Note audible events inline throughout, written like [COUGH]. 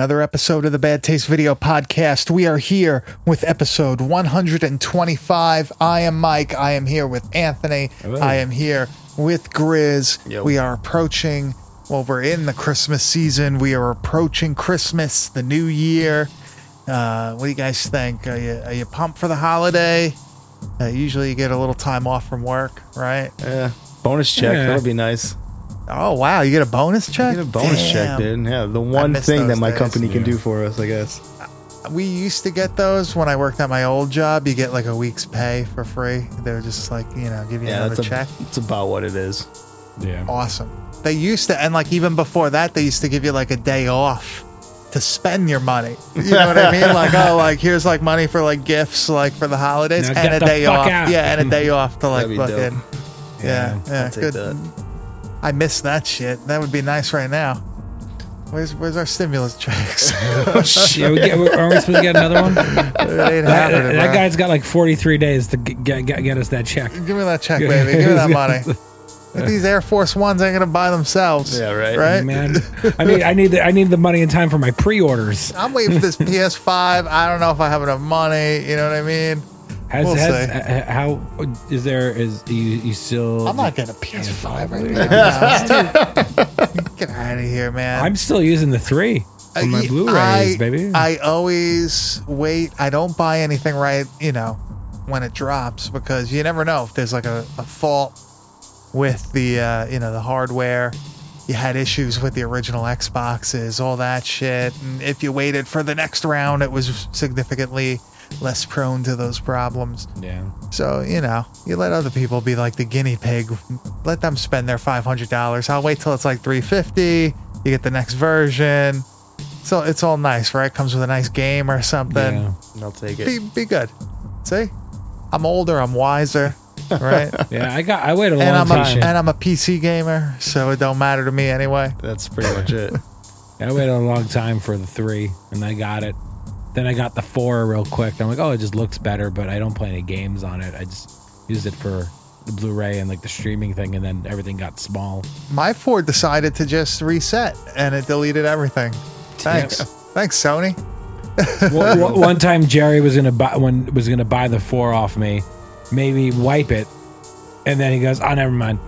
Welcome back to another episode of the Bad Taste Video Podcast. We are here with episode 125. I am Mike. I am here with Anthony. I am here with Grizz. Yo. We are approaching, well, we're in the Christmas season. We are approaching Christmas, the new year. Uh, what do you guys think? Are you, are you pumped for the holiday? Uh, usually you get a little time off from work, right? Yeah. Bonus check. Yeah. That would be nice. Oh, wow. You get a bonus check? You Get a bonus check, dude. Yeah, the one thing that my days. company can Yeah. do for us, I guess. Uh, we used to get those when I worked at my old job. You get like a week's pay for free. They were just like, you know, give you Yeah, another that's, a, check. that's about what it is. Yeah. Awesome. They used to, and like even before that, they used to give you like a day off to spend your money. You know what I mean? Like, oh, like here's like money for like gifts, like for the holidays, Now and a day off. out. Yeah, and a day off to like That'd fucking. Yeah, yeah, I'll good. that. I miss that shit. That would be nice right now. Where's where's our stimulus checks? [LAUGHS] Oh, yeah, we get, are we supposed to get another one? [LAUGHS] That, that guy's got like 43 days to get, get, get, get us that check. Give me that check, baby. Give me that money. [LAUGHS] These Air Force Ones ain't gonna buy themselves. Yeah, right. Right? Man, I need I need the, I need the money in time for my pre-orders. I'm waiting for this PS5. I don't know if I have enough money. You know what I mean? Has, We'll has see. uh, how is there is you you still? I'm not getting a PS5 right now. Dude, Get [LAUGHS] [LAUGHS] out of here, man. I'm still using the three Uh, on my Blu-rays, I- baby. I always wait. I don't buy anything right, you know, when it drops because you never know if there's like a, a fault with the, uh, you know, the hardware. You had issues with the original Xboxes, all that shit. And if you waited for the next round, it was significantly less prone to those problems. yeah. So, you know, you let other people be like the guinea pig. Let them spend their $500. I'll wait till it's like 350 You get the next version. So it's all nice, right? Comes with a nice game or something. Yeah. I'll take it. Be, be good. See? I'm older, I'm wiser, right? [LAUGHS] Yeah, I got I waited a and long I'm a, time. and I'm a PC gamer, so it don't matter to me anyway. That's pretty much it. [LAUGHS] I waited a long time for the three, and I got it. Then I got the four real quick. I'm like, oh, it just looks better, but I don't play any games on it. I just used it for the Blu-ray and like the streaming thing, and then everything got small. My four decided to just reset and it deleted everything. Thanks. Thanks, Sony. [LAUGHS] one, one- one time, Jerry was gonna buy when was gonna buy the four off me, made me wipe it, and then he goes, "Oh, never mind."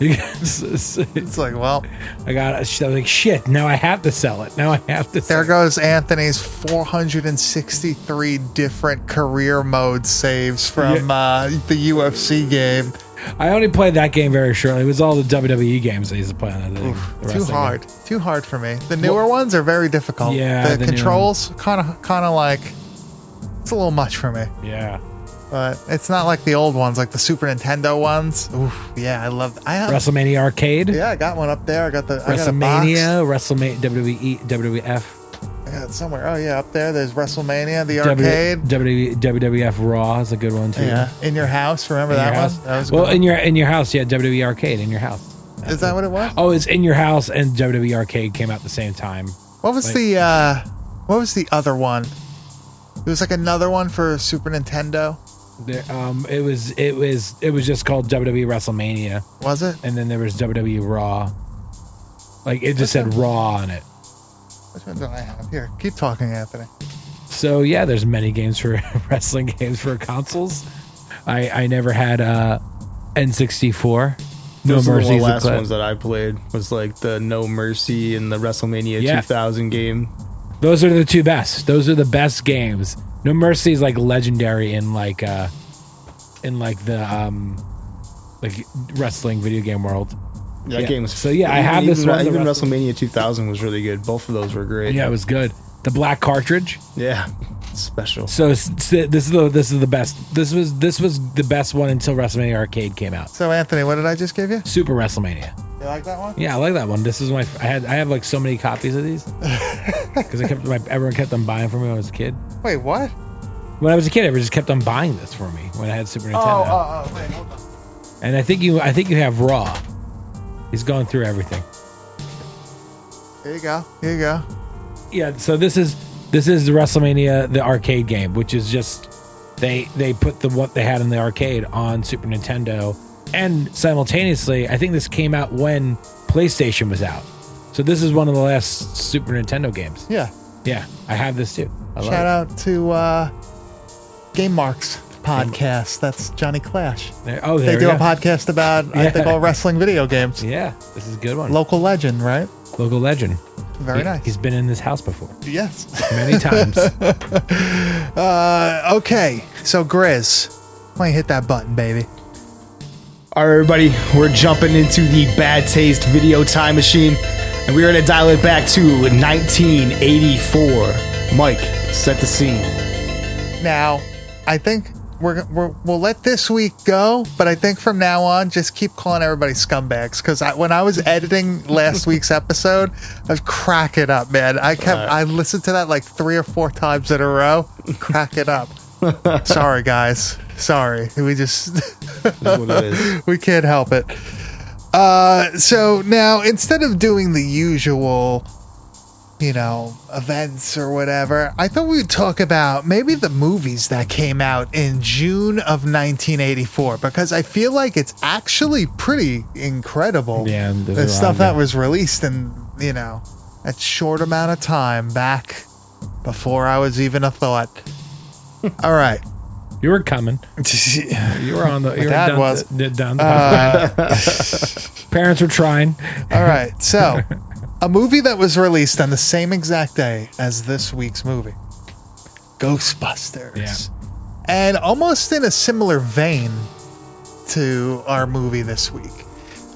[LAUGHS] It's like, well, I got. I was like, "Shit!" Now I have to sell it. Now I have to. Sell There it. goes Anthony's 463 different career mode saves from uh, the UFC game. I only played that game very shortly. It was all the WWE games I used to play on that Too game. hard. Too hard for me. The newer ones are very difficult. Yeah, the, the controls kind of kind of like it's a little much for me. Yeah. But it's not like the old ones, like the Super Nintendo ones. Oof, yeah, I love. I have. WrestleMania Arcade. Yeah, I got one up there. I got the I got a WrestleMania, WrestleMania, WWE, WWF. I got it somewhere. Oh yeah, up there. There's WrestleMania, the W- arcade. WWE, WWF Raw is a good one too. yeah, in your house. Remember In that one? house. That was well, good in your in your house, yeah, WWE Arcade in your house. Is that what it was? Oh, it's in your house, and WWE Arcade came out at the same time. What was Like- the uh what was the other one? It was like another one for Super Nintendo. There, um, it was it was it was just called WWE WrestleMania, Was it? and then there was WWE Raw. Like it just said Raw on it. Which one do I have? Here, keep talking, Anthony. So yeah, there's many games for [LAUGHS] wrestling games for consoles. I I never had uh N64. No Those Mercy the the last cla- ones that I played was like the No Mercy and the WrestleMania Yeah. 2000 game. Those are the two best. Those are the best games. No Mercy is like legendary in like uh in like the um like wrestling video game world. That Yeah. game was So, yeah, I even- have this even, one, Even Wrestle- WrestleMania 2000 was really good. Both of those were great. Yeah, it was good. The black cartridge. yeah, special. So s- s- this is the this is the best. This was this was the best one until WrestleMania Arcade came out. So Anthony, what did I just give you? Super WrestleMania. You like that one? Yeah, I like that one. This is my. I had. I have like so many copies of these [LAUGHS] because I kept my. Everyone kept on buying for me when I was a kid. Wait, what? When I was a kid, everyone just kept on buying this for me when I had Super Oh, Nintendo. oh, oh, wait, hold on. And I think you. I think you have Raw. He's going through everything. Here you go. Here you go. Yeah. So this is this is the WrestleMania the arcade game, which is just they they put the what they had in the arcade on Super Nintendo, and simultaneously, I think this came out when PlayStation was out. So this is one of the last Super Nintendo games. Yeah. Yeah, I have this too. I Shout it. out to uh, Game Marks podcast. That's Johnny Clash. There- oh, They there do we a podcast about I think all wrestling video games. Yeah, this is a good one. Local legend, right? Local legend. Very He- nice. He's been in this house before yes. many [LAUGHS] times. Uh, okay, so Grizz, why don't you hit that button, baby? All right, everybody, we're jumping into the bad taste video time machine, and we're gonna dial it back to 1984. Mike, set the scene. Now, I think we're, we're we'll let this week go, but I think from now on, just keep calling everybody scumbags because I, when I was editing last [LAUGHS] week's episode, I was cracking up, man. I kept I listened to that like three or four times in a row, crack it up. [LAUGHS] Sorry, guys. Sorry, we just what it is. [LAUGHS] we can't help it. Uh, so now instead of doing the usual, you know, events or whatever, I thought we'd talk about maybe the movies that came out in June of 1984 because I feel like it's actually pretty incredible. Yeah, the stuff that was released in you know that short amount of time back before I was even a thought. [LAUGHS] All right. You were coming. [LAUGHS] You were on the. You were dad down, was. the- down the Uh, [LAUGHS] Parents were trying. All right. So, [LAUGHS] a movie that was released on the same exact day as this week's movie Ghostbusters. Yeah. And almost in a similar vein to our movie this week.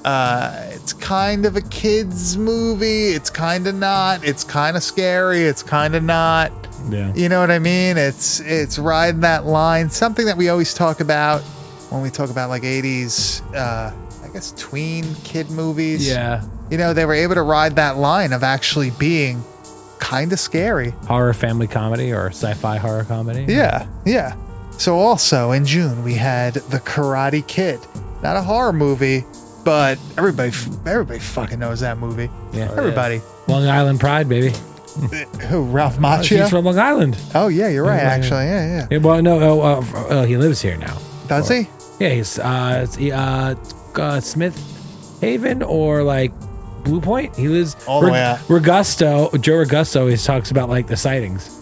Uh, it's kind of a kids movie. It's kind of not. It's kind of scary. It's kind of not. Yeah. You know what I mean? It's it's riding that line. Something that we always talk about when we talk about like 80s uh I guess tween kid movies. Yeah. You know, they were able to ride that line of actually being kind of scary. Horror family comedy or sci-fi horror comedy. Yeah, yeah. So also in June we had The Karate Kid. Not a horror movie, but everybody everybody fucking knows that movie. Yeah. Everybody. Long Island Pride, baby. [LAUGHS] Who? Ralph She's Macchio? from Long Island. oh yeah, you're right. Yeah, yeah. Actually, yeah, yeah. Yeah, well, no, oh, uh, f- uh, he lives here now. Does he? Yeah, he's uh, it's, uh, uh, Smith Haven or like Blue Point. He lives All the way out. Regusto, Joe Regusto, always talks about like the sightings.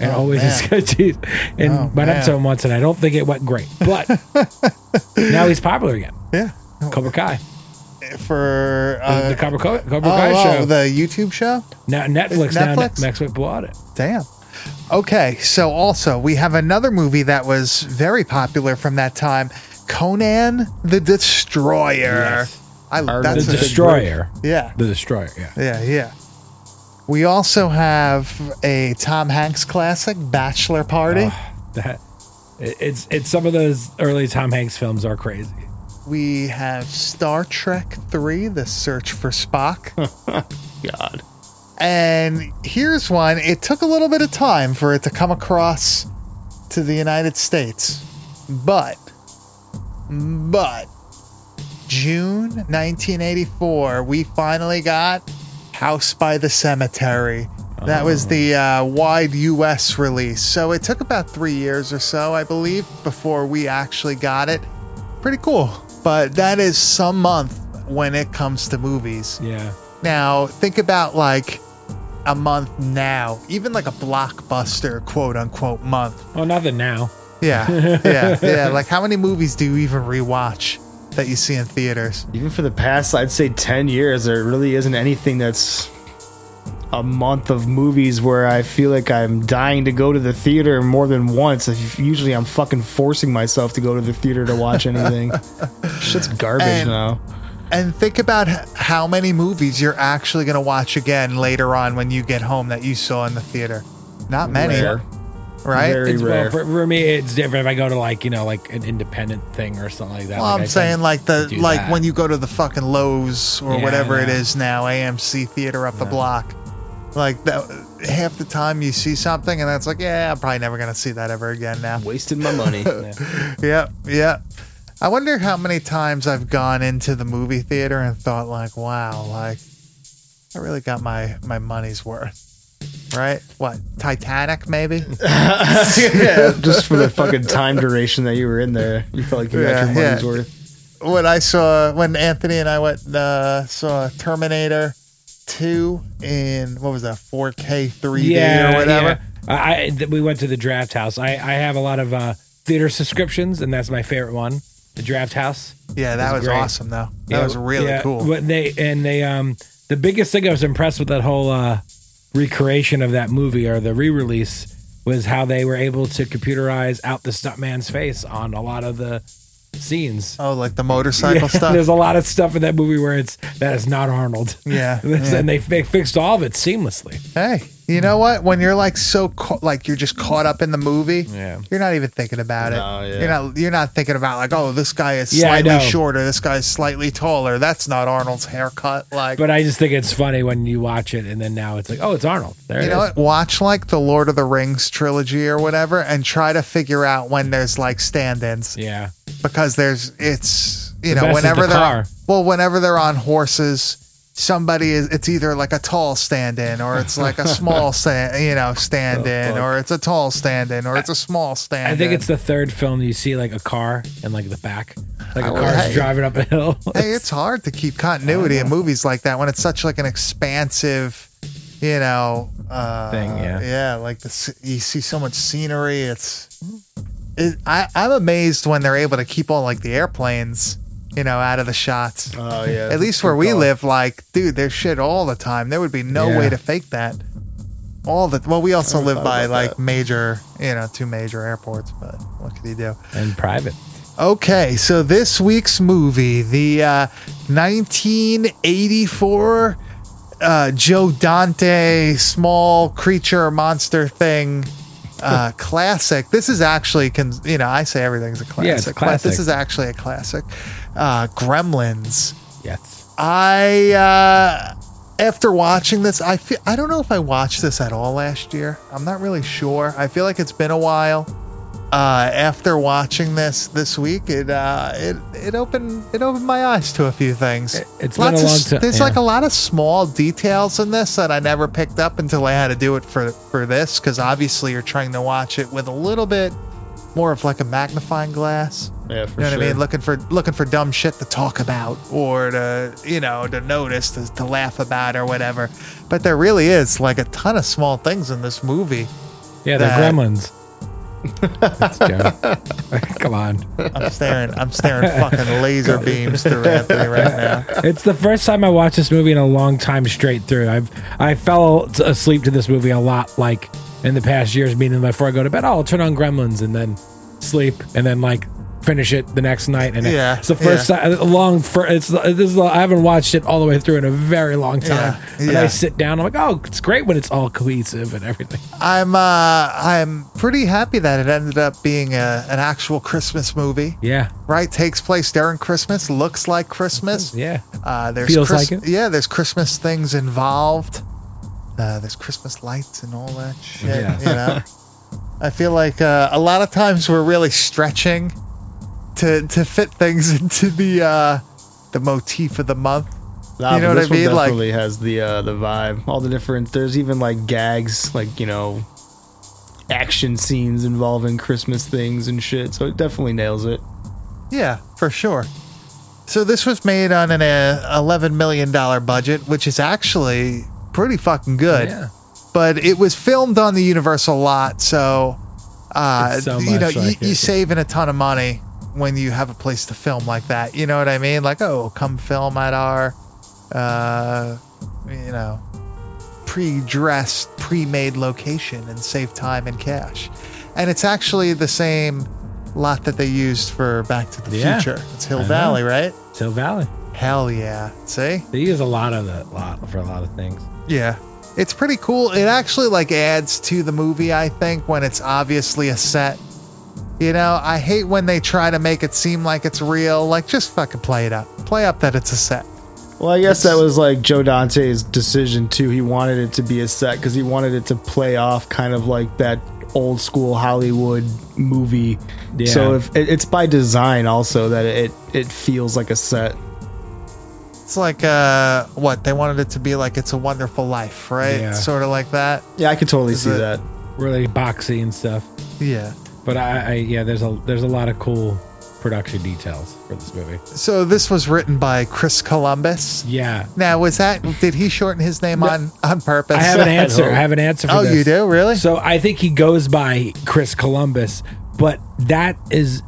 And Oh, always man. is. And Oh, went up man. to him once, and I don't think it went great. But [LAUGHS] now he's popular again. Yeah. Cobra Kai, For the, uh, the Cobra, Kai- Cobra oh, Kai oh, show. the YouTube show. now Netflix, now Netflix? Netflix bought it. Damn. Okay, so also we have another movie that was very popular from that time, Conan the Destroyer. Yes. I that's The a, Destroyer. yeah, The Destroyer. Yeah. yeah, yeah. We also have a Tom Hanks classic, Bachelor Party. That it- it's it's some of those early Tom Hanks films are crazy. We have Star Trek 3, The Search for Spock. [LAUGHS] God. And here's one. It took a little bit of time for it to come across to the United States. But, but, June 1984, we finally got House by the Cemetery. That was the uh, wide US release. So it took about three years or so, I believe, before we actually got it. Pretty cool. But that is some month when it comes to movies. Yeah. Now, think about like a month now, even like a blockbuster quote unquote month. Oh, nothing now. Yeah. [LAUGHS] Yeah. yeah. Like, how many movies do you even rewatch that you see in theaters? Even for the past, I'd say 10 years, there really isn't anything that's a month of movies where I feel like I'm dying to go to the theater more than once. Usually I'm fucking forcing myself to go to the theater to watch anything. [LAUGHS] Shit's garbage And- now. And think about how many movies you're actually going to watch again later on when you get home that you saw in the theater. Not many, Rare. right? Very It's, well, rare. for, for me, it's different if I go to like you know like an independent thing or something like that. Well, like, I'm I saying like the like that. when you go to the fucking Loews or Yeah, whatever it yeah. is now, AMC theater up the block. Like that, half the time you see something and that's like, yeah, I'm probably never gonna see that ever again now. Wasted my money. [LAUGHS] Yep, yep. I wonder how many times I've gone into the movie theater and thought like, wow, like I really got my my money's worth. Right? What? Titanic maybe? [LAUGHS] yeah, just for the fucking time duration that you were in there, you felt like you Yeah, got your money's yeah. worth. when I saw when Anthony and I went uh, saw Terminator two in what was that 4K 3D or whatever. yeah. I, I th- we went to the Drafthouse. I I have a lot of uh, theater subscriptions, and that's my favorite one, the Drafthouse. Yeah, that It was awesome though. That Yeah, was really yeah, cool. But they and they um the biggest thing I was impressed with that whole uh recreation of that movie or the re-release was how they were able to computerize out the stuntman's face on a lot of the scenes. Oh, like the motorcycle Yeah, [LAUGHS] stuff. There's a lot of stuff in that movie where it's that is not Arnold. Yeah, [LAUGHS] yeah. and they fi- fixed all of it seamlessly. Hey, you know what? When you're like so ca- like you're just caught up in the movie, Yeah. you're not even thinking about it. No, yeah. You're not you're not thinking about like, oh, this guy is Yeah, I slightly know. shorter, this guy's slightly taller. That's not Arnold's haircut. Like, But I just think it's funny when you watch it and then now it's like, oh, it's Arnold. There you it know is. what? Watch like the Lord of the Rings trilogy or whatever, and try to figure out when there's like stand-ins Yeah. Because there's it's you know best is whenever the they're car. well whenever they're on horses. Somebody is it's either like a tall stand-in or it's like a small [LAUGHS] stand you know stand-in or it's a tall stand-in or it's a small stand-in. I think it's the third film you see like a car in like the back. Like a Oh, car's hey. driving up a hill. [LAUGHS] hey, it's hard to keep continuity in movies like that when it's such like an expansive, you know, uh, Thing, yeah. yeah. Like the you see so much scenery. It's, it, I I'm amazed when they're able to keep all like the airplanes, you know, out of the shots. Oh yeah. At least where we call. live, like, dude, there's shit all the time. There would be no Yeah. way to fake that. All the well, we also live by like that. major, you know, two major airports. But what could he do? and private. Okay, so this week's movie, the uh, 1984 uh, Joe Dante small creature monster thing uh, classic. This is actually, con- you know, I say everything's a classic, Yeah, it's a classic. this is actually a classic. Uh, Gremlins. Yes. I uh after watching this, I feel I don't know if I watched this at all last year. I'm not really sure. I feel like it's been a while. Uh, after watching this this week, it uh, it it opened it opened my eyes to a few things. It- it's been a long s- ti- There's yeah. like a lot of small details in this that I never picked up until I had to do it for for this because obviously you're trying to watch it with a little bit more of like a magnifying glass. Yeah, for You know sure. what I mean? Looking for looking for dumb shit to talk about or to you know to notice to, to laugh about or whatever. But there really is like a ton of small things in this movie. Yeah, they're That- gremlins. That's Joe. [LAUGHS] Come on. I'm staring I'm staring fucking laser beams through Anthony right now. It's the first time I watched this movie in a long time straight through. I've I fell asleep to this movie a lot, like in the past years. Meaning before I go to bed, oh, I'll turn on Gremlins and then sleep, and then like finish it the next night. And Yeah, it's the first yeah. time a long. For it's this is I haven't watched it all the way through in a very long time. Yeah, And yeah. I sit down, I'm like, oh, it's great when it's all cohesive and everything. I'm uh I'm pretty happy that it ended up being a, an actual Christmas movie. Yeah, Right, takes place during Christmas, looks like Christmas. yeah. Uh, there's Feels Chris- like it. Yeah, there's Christmas things involved. Uh, there's Christmas lights and all that shit. Yeah. You know, [LAUGHS] I feel like uh, a lot of times we're really stretching to to fit things [LAUGHS] into the uh, the motif of the month. Nah, You know what this I mean? One Like- definitely has the uh, the vibe. All the different. There's even like gags, like you know, action scenes involving Christmas things and shit. So it definitely nails it. Yeah, for sure. So this was made on an uh, eleven million dollar budget, which is actually pretty fucking good. Yeah. But it was filmed on the Universal lot, so uh, so you know like you it. saving a ton of money when you have a place to film like that. You know what I mean? Like, oh, come film at our, uh, you know, pre-dressed, pre-made location and save time and cash. And it's actually the same lot that they used for Back to the Yeah, Future. It's Hill I know. Valley, right? Hill Valley. Hell yeah. See? They use a lot of that lot for a lot of things. Yeah. It's pretty cool. It actually like adds to the movie, I think, when it's obviously a set. You know, I hate when they try to make it seem like it's real. Like just fucking play it up. Play up that it's a set. Well, I guess that was like Joe Dante's decision too. He wanted it to be a set because he wanted it to play off kind of like that old school Hollywood movie. Yeah. So if it, it's by design also that it it feels like a set. It's like uh what, they wanted it to be like it's a wonderful life, right? Yeah. Sort of like that. Yeah, I could totally Is see it- that. Really boxy and stuff. Yeah. But I, I yeah, there's a there's a lot of cool production details for this movie. So this was written by Chris Columbus. Yeah. Now, was that did he shorten his name on on purpose? I have an [LAUGHS] answer. I have an answer for Oh, this. you do? Really? So I think he goes by Chris Columbus, but that is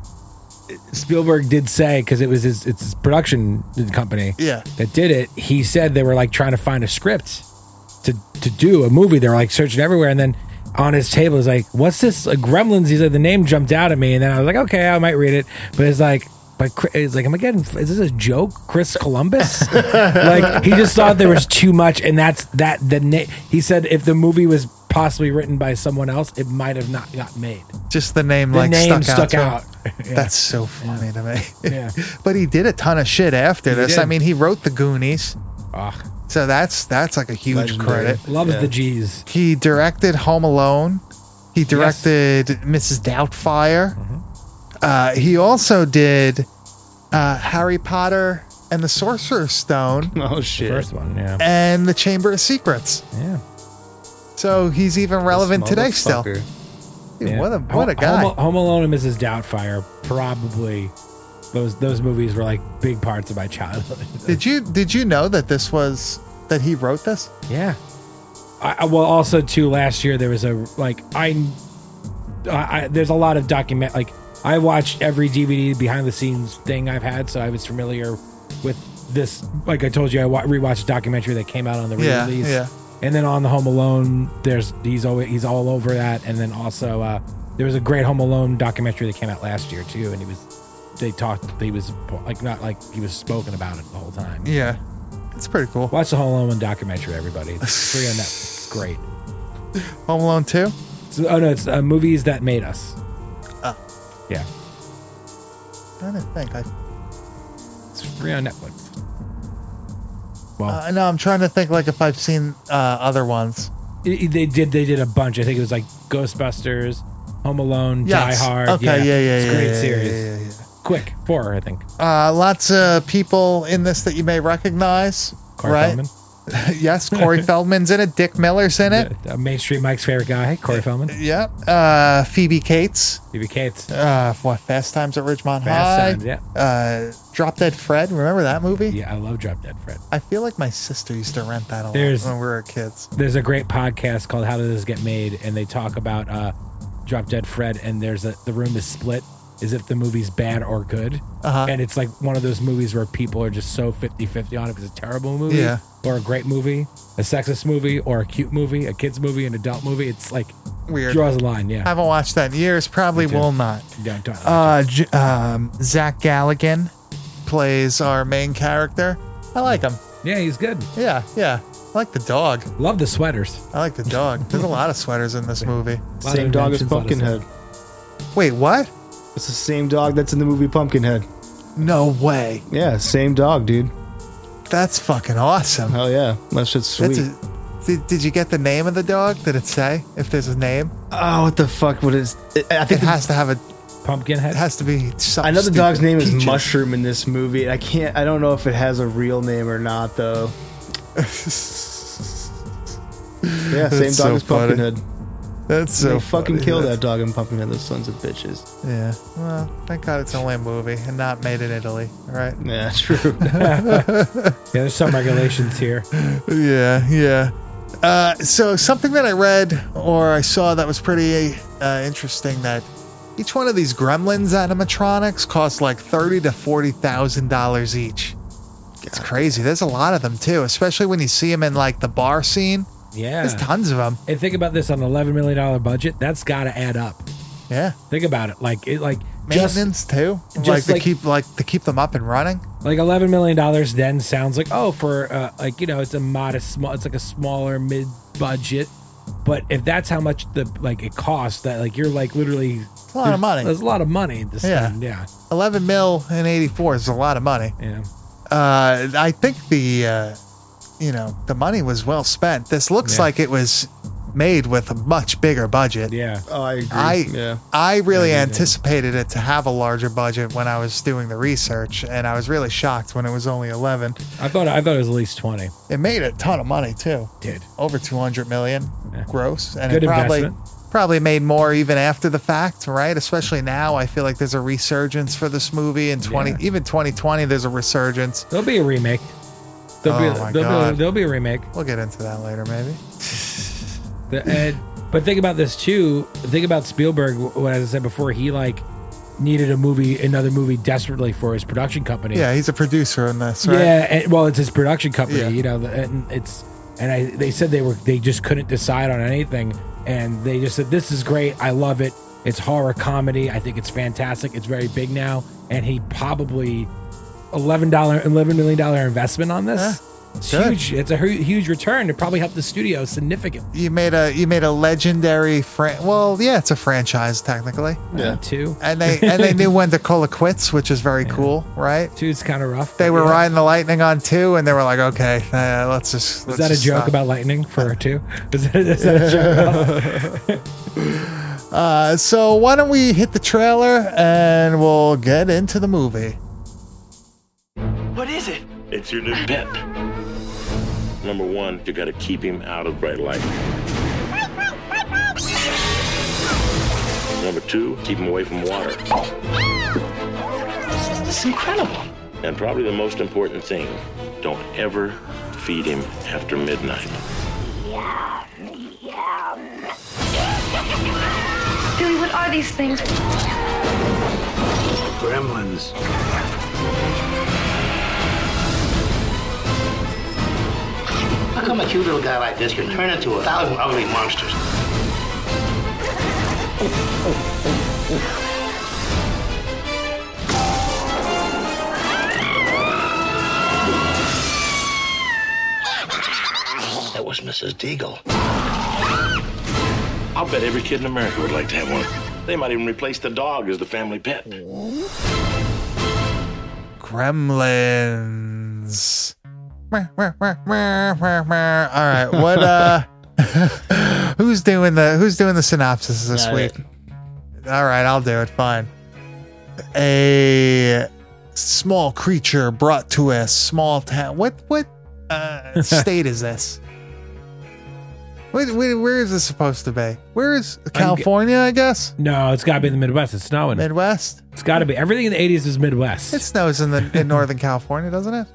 Spielberg did say because it was his it's his production company Yeah. that did it. He said they were like trying to find a script to to do a movie. They were like searching everywhere, and then on his table He's like, "What's this? Gremlins?" He said the name jumped out at me, and then I was like, "Okay, I might read it," but it's like. But it's like, am I getting? Is this a joke, Chris Columbus? [LAUGHS] like he just thought there was too much, and that's that. The na- he said if the movie was possibly written by someone else, it might have not got made. Just the name The like name stuck, stuck out. out. [LAUGHS] Yeah. That's so funny to me. Yeah. [LAUGHS] but he did a ton of shit after He this. did. I mean, he wrote the Goonies, Ugh. So that's that's like a huge Legendary. credit. loves Yeah. the G's. He directed Home Alone. He directed Mrs. Doubtfire. Mm-hmm. Uh, he also did uh, Harry Potter and the Sorcerer's Stone [LAUGHS] Oh shit. First one, yeah, and the Chamber of Secrets. yeah. So he's even relevant today still. Dude, Yeah. What a what a guy. Home, Home Alone and Mrs. Doubtfire probably those those movies were like big parts of my childhood. [LAUGHS] Did you did you know that this was that he wrote this? yeah. I, well, also too. Last year there was a like I, I, I there's a lot of document like I watched every DVD behind the scenes thing I've had, so I was familiar with this. Like I told you, I wa- rewatched a documentary that came out on the Yeah, re-release. yeah. And then on the Home Alone, there's he's always he's all over that. And then also uh, there was a great Home Alone documentary that came out last year too, and he was they talked he was like not like he was spoken about it the whole time. Yeah. It's pretty cool. Watch the Home Alone documentary, everybody. It's [LAUGHS] free on Netflix. It's great. Home Alone 2? So, oh no, it's uh, movies that made us. Oh. Yeah, I don't think I it's free on Netflix. Well, uh, no, I'm trying to think like if I've seen uh, other ones. it- it- they did they did a bunch. I think it was like Ghostbusters, Home Alone, Yes. Die Hard. Okay, yeah, yeah, It's yeah. a great yeah, series. yeah, yeah, yeah. Quick four, I think. Uh, lots of people in this that you may recognize, Corey right? Feldman. [LAUGHS] yes, Corey [LAUGHS] Feldman's in it. Dick Miller's in it. Uh, Main Street Mike's favorite guy, Corey Feldman. Yep. Uh, Phoebe Cates. Phoebe Cates. Uh, what Fast Times at Ridgemont Fast High. Times, yeah. Uh, Drop Dead Fred. Remember that movie? Yeah, I love Drop Dead Fred. I feel like my sister used to rent that a lot There's- when we were kids. There's a great podcast called How Did This Get Made, and they talk about uh, Drop Dead Fred, and there's a the room is split as if the movie's bad or good. Uh-huh. And it's like one of those movies where people are just so 50 50 on it because it's a terrible movie, Yeah. or a great movie, a sexist movie, or a cute movie, a kid's movie, an adult movie. It's like Weird. draws a line. Yeah. I haven't watched that in years. Probably Me too. will not. Don't- don't- Uh, J- um, Zach Galligan plays our main character. I like him. yeah, he's good. Yeah, yeah. I like the dog. Love the sweaters. I like the dog. There's a lot of sweaters in this [LAUGHS] movie. Lot Same dog as inventions, lot Pumpkinhead. Wait, what? It's the same dog that's in the movie Pumpkinhead. No way. Yeah, same dog, dude. That's fucking awesome. Hell yeah, that shit's sweet. That's a, did, did you get the name of the dog? Did it say if there's a name? oh, what the fuck? What is? I It think the- has to have a. Pumpkinhead. It has to be. Something I know the dog's stupid. name is Mushroom in this movie. I can't. I don't know if it has a real name or not, though. [LAUGHS] Yeah, same That's dog so as funny. Pumpkinhead. That's so they fucking funny. kill That's- that dog in Pumpkinhead. Those sons of bitches. Yeah. Well, thank God it's only a movie and not made in Italy. All right. Yeah, [LAUGHS] true. [LAUGHS] yeah, there's some regulations here. Yeah, yeah. Uh, so something that I read or I saw that was pretty uh, interesting that each one of these Gremlins animatronics cost like thirty to forty thousand dollars each. It's crazy. There's a lot of them too, especially when you see them in like the bar scene. Yeah. There's tons of them. And think about this on an eleven million dollar budget. That's got to add up. Yeah, Think about it. Like it, like just maintenance too. like just to like- keep like to keep them up and running. like eleven million dollars. Then sounds like oh, for uh, like you know, it's a modest, small. It's like a smaller mid budget. But if that's how much the like it costs, that like you're like literally a lot of money. There's a lot of money to spend. Yeah, Eleven mil in '84 is a lot of money. yeah. uh, I think the uh, you know the money was well spent. This looks Yeah. like it was made with a much bigger budget. Yeah. oh, I agree. I yeah. I really Yeah, yeah, yeah. anticipated it to have a larger budget when I was doing the research, and I was really shocked when it was only eleven. I thought I thought it was at least twenty. It made a ton of money too, Did over two hundred million Yeah. gross, and Good it probably investment. probably made more even after the fact, right? Especially now, I feel like there's a resurgence for this movie in 20, Yeah. even 2020, there's a resurgence. There'll be a remake. There'll, Oh be, my there'll, God. Be, there'll be a remake. We'll get into that later, maybe. [LAUGHS] The, and, but think about this too. Think about Spielberg. As I said before, he like needed a movie, another movie desperately for his production company. Yeah, he's a producer in this, right? Yeah, and, well, it's his production company, Yeah. you know, and it's and I they said they were they just couldn't decide on anything, and they just said this is great, I love it, it's horror comedy, I think it's fantastic, it's very big now, and he probably eleven dollar eleven million dollar investment on this. Yeah, it's good. huge. It's a hu- huge return. It probably helped the studio significantly. You made a you made a legendary fran. Well, yeah, it's a franchise technically, Yeah, two, and they and they knew when to call it quits, which is very [LAUGHS] cool, right? two's kind of rough. They but were yeah. riding the lightning on two, and they were like, okay, uh, let's just. Is let's that a joke stop. about lightning for two? [LAUGHS] Is that, is that a joke? [LAUGHS] Uh, so why don't we hit the trailer and we'll get into the movie. What is it? It's your new pet. Number one, you gotta keep him out of bright light. Number two, keep him away from water. It's incredible. And probably the most important thing, don't ever feed him after midnight. Yum, yum. Billy, what are these things? Gremlins. How come a cute little guy like this can turn into a thousand ugly monsters? That was Mrs. Deagle. I'll bet every kid in America would like to have one. They might even replace the dog as the family pet. Gremlins. All right, what? uh [LAUGHS] Who's doing the Who's doing the synopsis this Got week? it. All right, I'll do it. Fine. A small creature brought to a small town. What? What uh, [LAUGHS] state is this? Wait, wait, where is this supposed to be? Where is California? I guess no, it's got to be in the Midwest. It's snowing. Midwest. It's got to be. Everything in the 80s is Midwest. It snows in the in [LAUGHS] Northern California, doesn't it?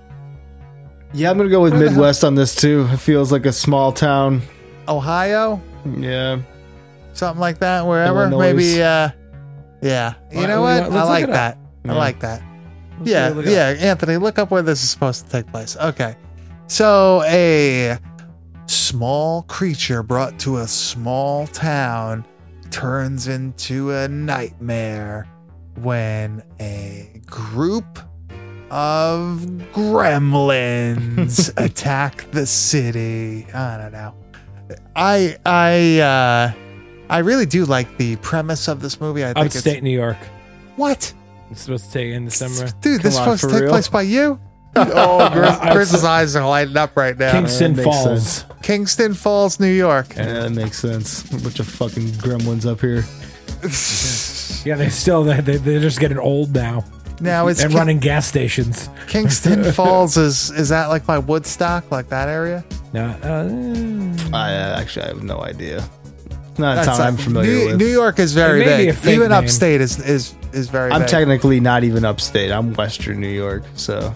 Yeah, I'm gonna go with Where the Midwest on this too. It feels like a small town. Ohio, Yeah. something like that. Wherever, Illinois. maybe. uh Yeah, you Well, know what? let's I look like it up. that. I Yeah. like that. Let's yeah, look it up. yeah. Anthony, look up where this is supposed to take place. Okay, so a small creature brought to a small town turns into a nightmare when a group of gremlins [LAUGHS] attack the city. I don't know. I I uh I really do like the premise of this movie. I think Upstate it's New York. what? It's supposed to take in December. Dude, this is supposed to take real? place by you? [LAUGHS] oh, Chris, Chris's eyes are lighting up right now. Kingston that Falls. sense. Kingston Falls, New York. Yeah, that makes sense. A bunch of fucking gremlins up here. [LAUGHS] Yeah, they still they they- they're just getting old now Now it's and Ki- running gas stations. Kingston [LAUGHS] Falls is is that like by Woodstock, like that area? No, uh, I uh, actually I have no idea. It's not a town I'm familiar New, with. New York is very It may be big. fake Even name. upstate is is is very I'm big. technically not even upstate. I'm Western New York, so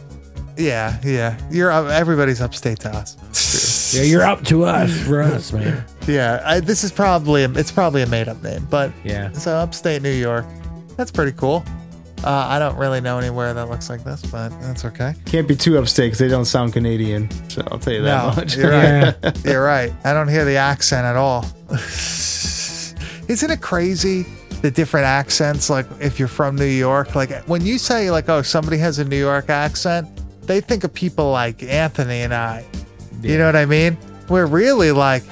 yeah, yeah. You're up, everybody's upstate to us. yeah, you're up to us for us, man. Yeah, I, this is probably a, it's probably a made up name, but Yeah. so upstate New York. That's pretty cool. Uh, I don't really know anywhere that looks like this, but that's okay. can't be too upstate because they don't sound Canadian. So I'll tell you that No, much. you're right. Yeah. [LAUGHS] [LAUGHS] You're right. I don't hear the accent at all. [LAUGHS] Isn't it crazy the different accents? Like if you're from New York, like when you say like, oh, somebody has a New York accent, they think of people like Anthony and I. You know what I mean? We're really like.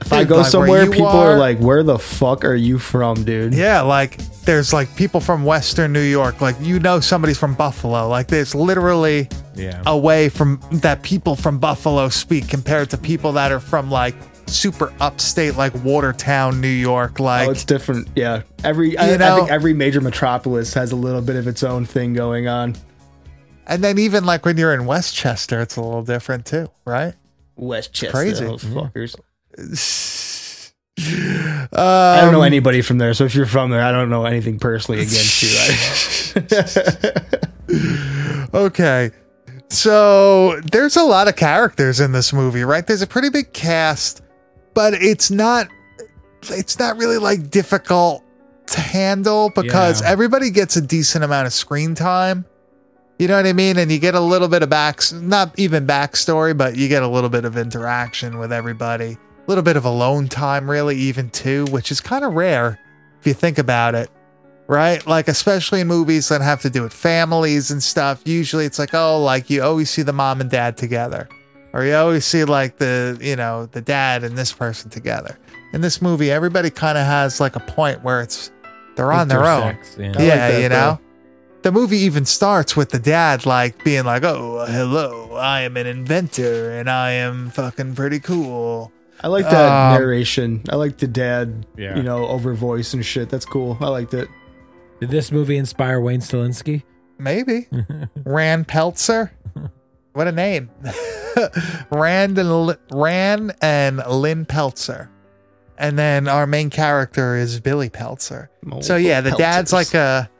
If I go like, somewhere, people are, like, "Where the fuck are you from, dude?" Yeah, like there's like people from Western New York. Like you know somebody's from Buffalo. Like there's literally Yeah. a way from that people from Buffalo speak compared to people that are from like super upstate like Watertown, New York. Oh, like oh, it's different. Yeah, every I, You I know- think every major metropolis has a little bit of its own thing going on. and then even like when you're in Westchester, it's a little different too, right? Westchester, Crazy. those fuckers. I don't know um, anybody from there, so if you're from there, I don't know anything personally against you. I- [LAUGHS] Okay. So there's a lot of characters in this movie, right? There's a pretty big cast, but it's not it's not really like difficult to handle because Yeah. everybody gets a decent amount of screen time. You know what I mean? And you get a little bit of back not even backstory, but you get a little bit of interaction with everybody. A little bit of alone time really even too, which is kind of rare if you think about it right? Like, especially in movies that have to do with families and stuff. Usually it's like, oh, like you always see the mom and dad together, or you always see like the, you know, the dad and this person together. In this movie, everybody kind of has like a point where it's they're on their own. Intersects, yeah. like that, you know? though. The movie even starts with the dad like being like, oh, hello, I am an inventor and I am fucking pretty cool. I like that Um, narration. I like the dad, Yeah. you know, over voice and shit. That's cool. I liked it. Did this movie inspire Wayne Szalinski? Maybe. [LAUGHS] Rand Peltzer. What a name. [LAUGHS] Rand and Li- Rand and Lynn Peltzer. And then our main character is Billy Peltzer. Oh, so yeah, the dad's like a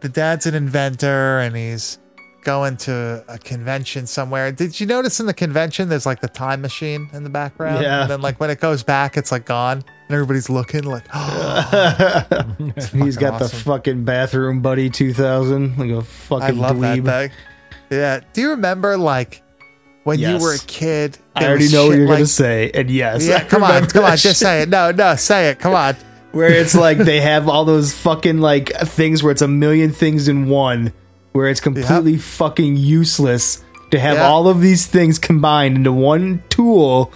the dad's an inventor and he's going to a convention somewhere. Did you notice in the convention there's like the time machine in the background? Yeah. And then like when it goes back, it's like gone. And everybody's looking like [GASPS] [LAUGHS] He's got the fucking bathroom buddy 2000, like a fucking I love dweeb. that thing. Yeah. Do you remember like when you were a kid? I already know what you're like- gonna say, and yes, Yeah, I [LAUGHS] come on, come on, just say it. No, no, say it. Come on. Where it's like they [LAUGHS] have all those fucking like things where it's a million things in one, where it's completely fucking useless to have Yeah. all of these things combined into one tool.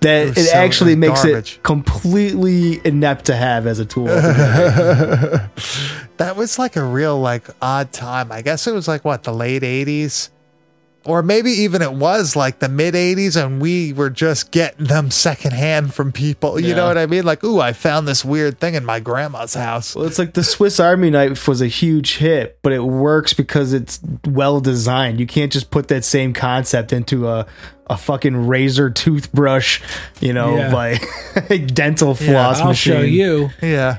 That was it, so- actually makes garbage. it completely inept to have as a tool. [LAUGHS] That was like a real like odd time. I guess it was like what the late '80s, or maybe even it was like the mid '80s, and we were just getting them secondhand from people. You know what I mean? Like, ooh, I found this weird thing in my grandma's house. Well, it's like the Swiss Army knife was a huge hit, but it works because it's well designed. You can't just put that same concept into a a fucking razor toothbrush, you know, Yeah. like [LAUGHS] dental floss I'll machine. show you. Yeah.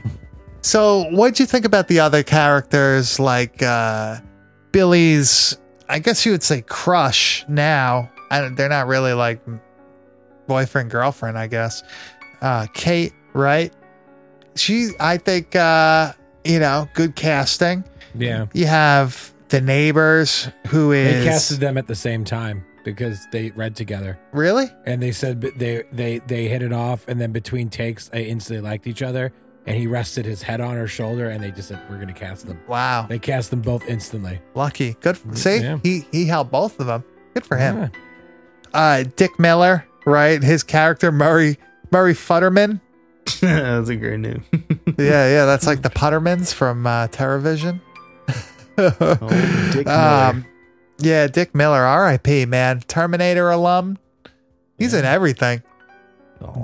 So, what'd you think about the other characters like uh Billy's? I guess you would say crush now. I they're not really like boyfriend girlfriend. I guess. Uh, Kate, right? She, I think, uh, you know, good casting. Yeah. You have the neighbors, who is They casted them at the same time because they read together. really And they said they they they hit it off, and then between takes, they instantly liked each other. And he rested his head on her shoulder, and they just said, "We're gonna cast them." wow, They cast them both instantly. lucky. Good. See, Yeah. he he held both of them. Good for him. Yeah. uh Dick Miller, right? His character Murray Murray Futterman. [LAUGHS] That's a great name. [LAUGHS] yeah, yeah, that's like the Puttermans from uh, TerrorVision. Oh, Dick [LAUGHS] Miller. um, yeah, Dick Miller, R.I.P. Man, Terminator alum. He's in everything.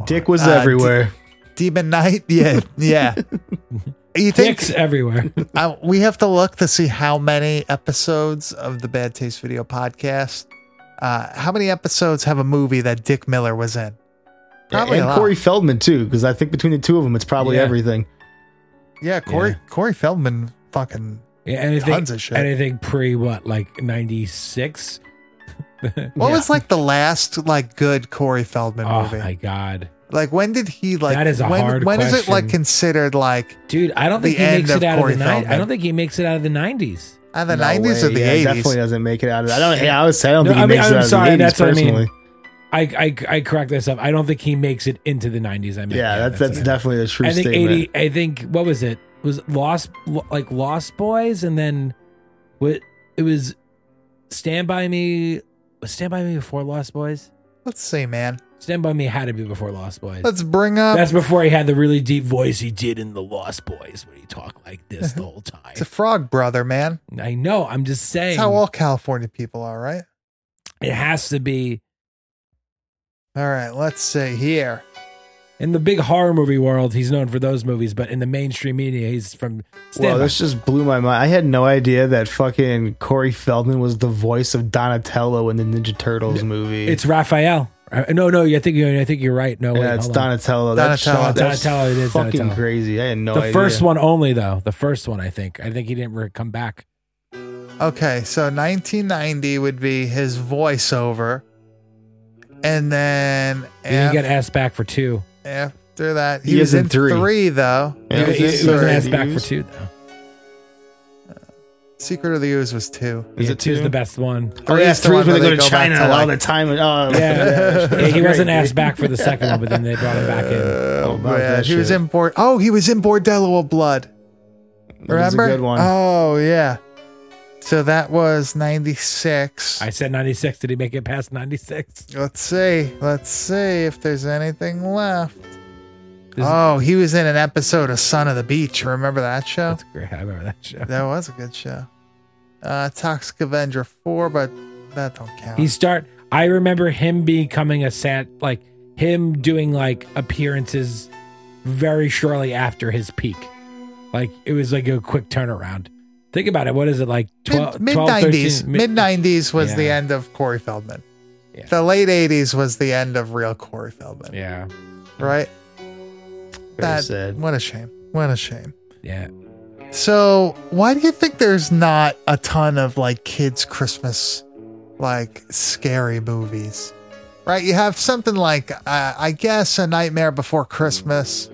Dick was uh, everywhere. Demon Knight, [LAUGHS] yeah, yeah. You think Dicks everywhere. [LAUGHS] uh, we have to look to see how many episodes of the Bad Taste Video podcast? Uh, how many episodes have a movie that Dick Miller was in? Probably a and lot. Corey Feldman too, because I think between the two of them, it's probably Yeah. everything. Yeah, Corey Yeah. Corey Feldman, fucking Yeah, anything, Tons of shit. anything pre what, like ninety six? [LAUGHS] What was like the last like good Corey Feldman Oh movie? my god, Like when did he like? That is a when, hard When is it like considered like dude! I don't think he makes it out Corey of the nineties. I don't think he makes it out of the nineties. uh, the No nineties or way. the Yeah, eighties? Definitely doesn't make it out of. I don't. Yeah, I would say I don't No, think he I mean, makes I'm it out of sorry, the 80s that's what I mean. personally. I, I I correct myself. I don't think he makes it into the nineties. I mean, Yeah, that's that's what I meant. definitely a true I think statement. eighty. I think what was it? Was Lost like Lost Boys, and then what? It was Stand by Me. Was Stand by Me before Lost Boys? Let's see, man. Stand by Me had to be before Lost Boys. Let's bring up. That's before he had the really deep voice he did in the Lost Boys when he talked like this mm-hmm. the whole time. it's a Frog Brother, man. I know. I'm just saying. That's how all California people are, right? it has to be All right, let's see here. in the big horror movie world. He's known for those movies, but in the mainstream media, he's from. Stand Well, this just blew my mind. I had no idea that fucking Corey Feldman was the voice of Donatello in the Ninja Turtles movie. It's Raphael. Uh, no, no, I think you. I think you're right. No, wait, Yeah, it's hold on. Donatello. That's, Donatello. that's Donatello, it is fucking Donatello. crazy. I had no the idea. first one only though. The first one, I think. I think he didn't re- come back. Okay, so 1990 would be his voiceover, and then He didn't get asked back for two. after that, he, He was is in in three. three, though. Yeah, he, was he, he wasn't asked back for two though. Secret of the Ooze was two. Is yeah, it two's two? the best one. Oh yeah, Three's the three's one they go to go China to, all like- the time. Oh, [LAUGHS] Yeah, yeah, he wasn't asked back for the second one, but then they brought him back in. Uh, oh, about man. that He was in Bord. Oh, he was in Bordello of Blood. That was Remember? a good one. Oh yeah. So that was 96. I said 96. Did he make it past 96? Let's see. Let's see if there's anything left. This- Oh, he was in an episode of Son of the Beach. Remember that show? That's great. I remember that show. That was a good show. Uh, Toxic Avenger 4, but that don't count. He start. I remember him becoming a sad, like him doing like appearances very shortly after his peak. Like it was like a quick turnaround. Think about it. What is it like? 12, mid nineties. Mid 90s was the end of Corey Feldman. Yeah. The late 80s was the end of real Corey Feldman. Yeah, Right? Very that, sad. What a shame. What a shame. yeah. So, why do you think there's not a ton of like kids' Christmas, like scary movies? Right? You have something like, uh, I guess, A Nightmare Before Christmas,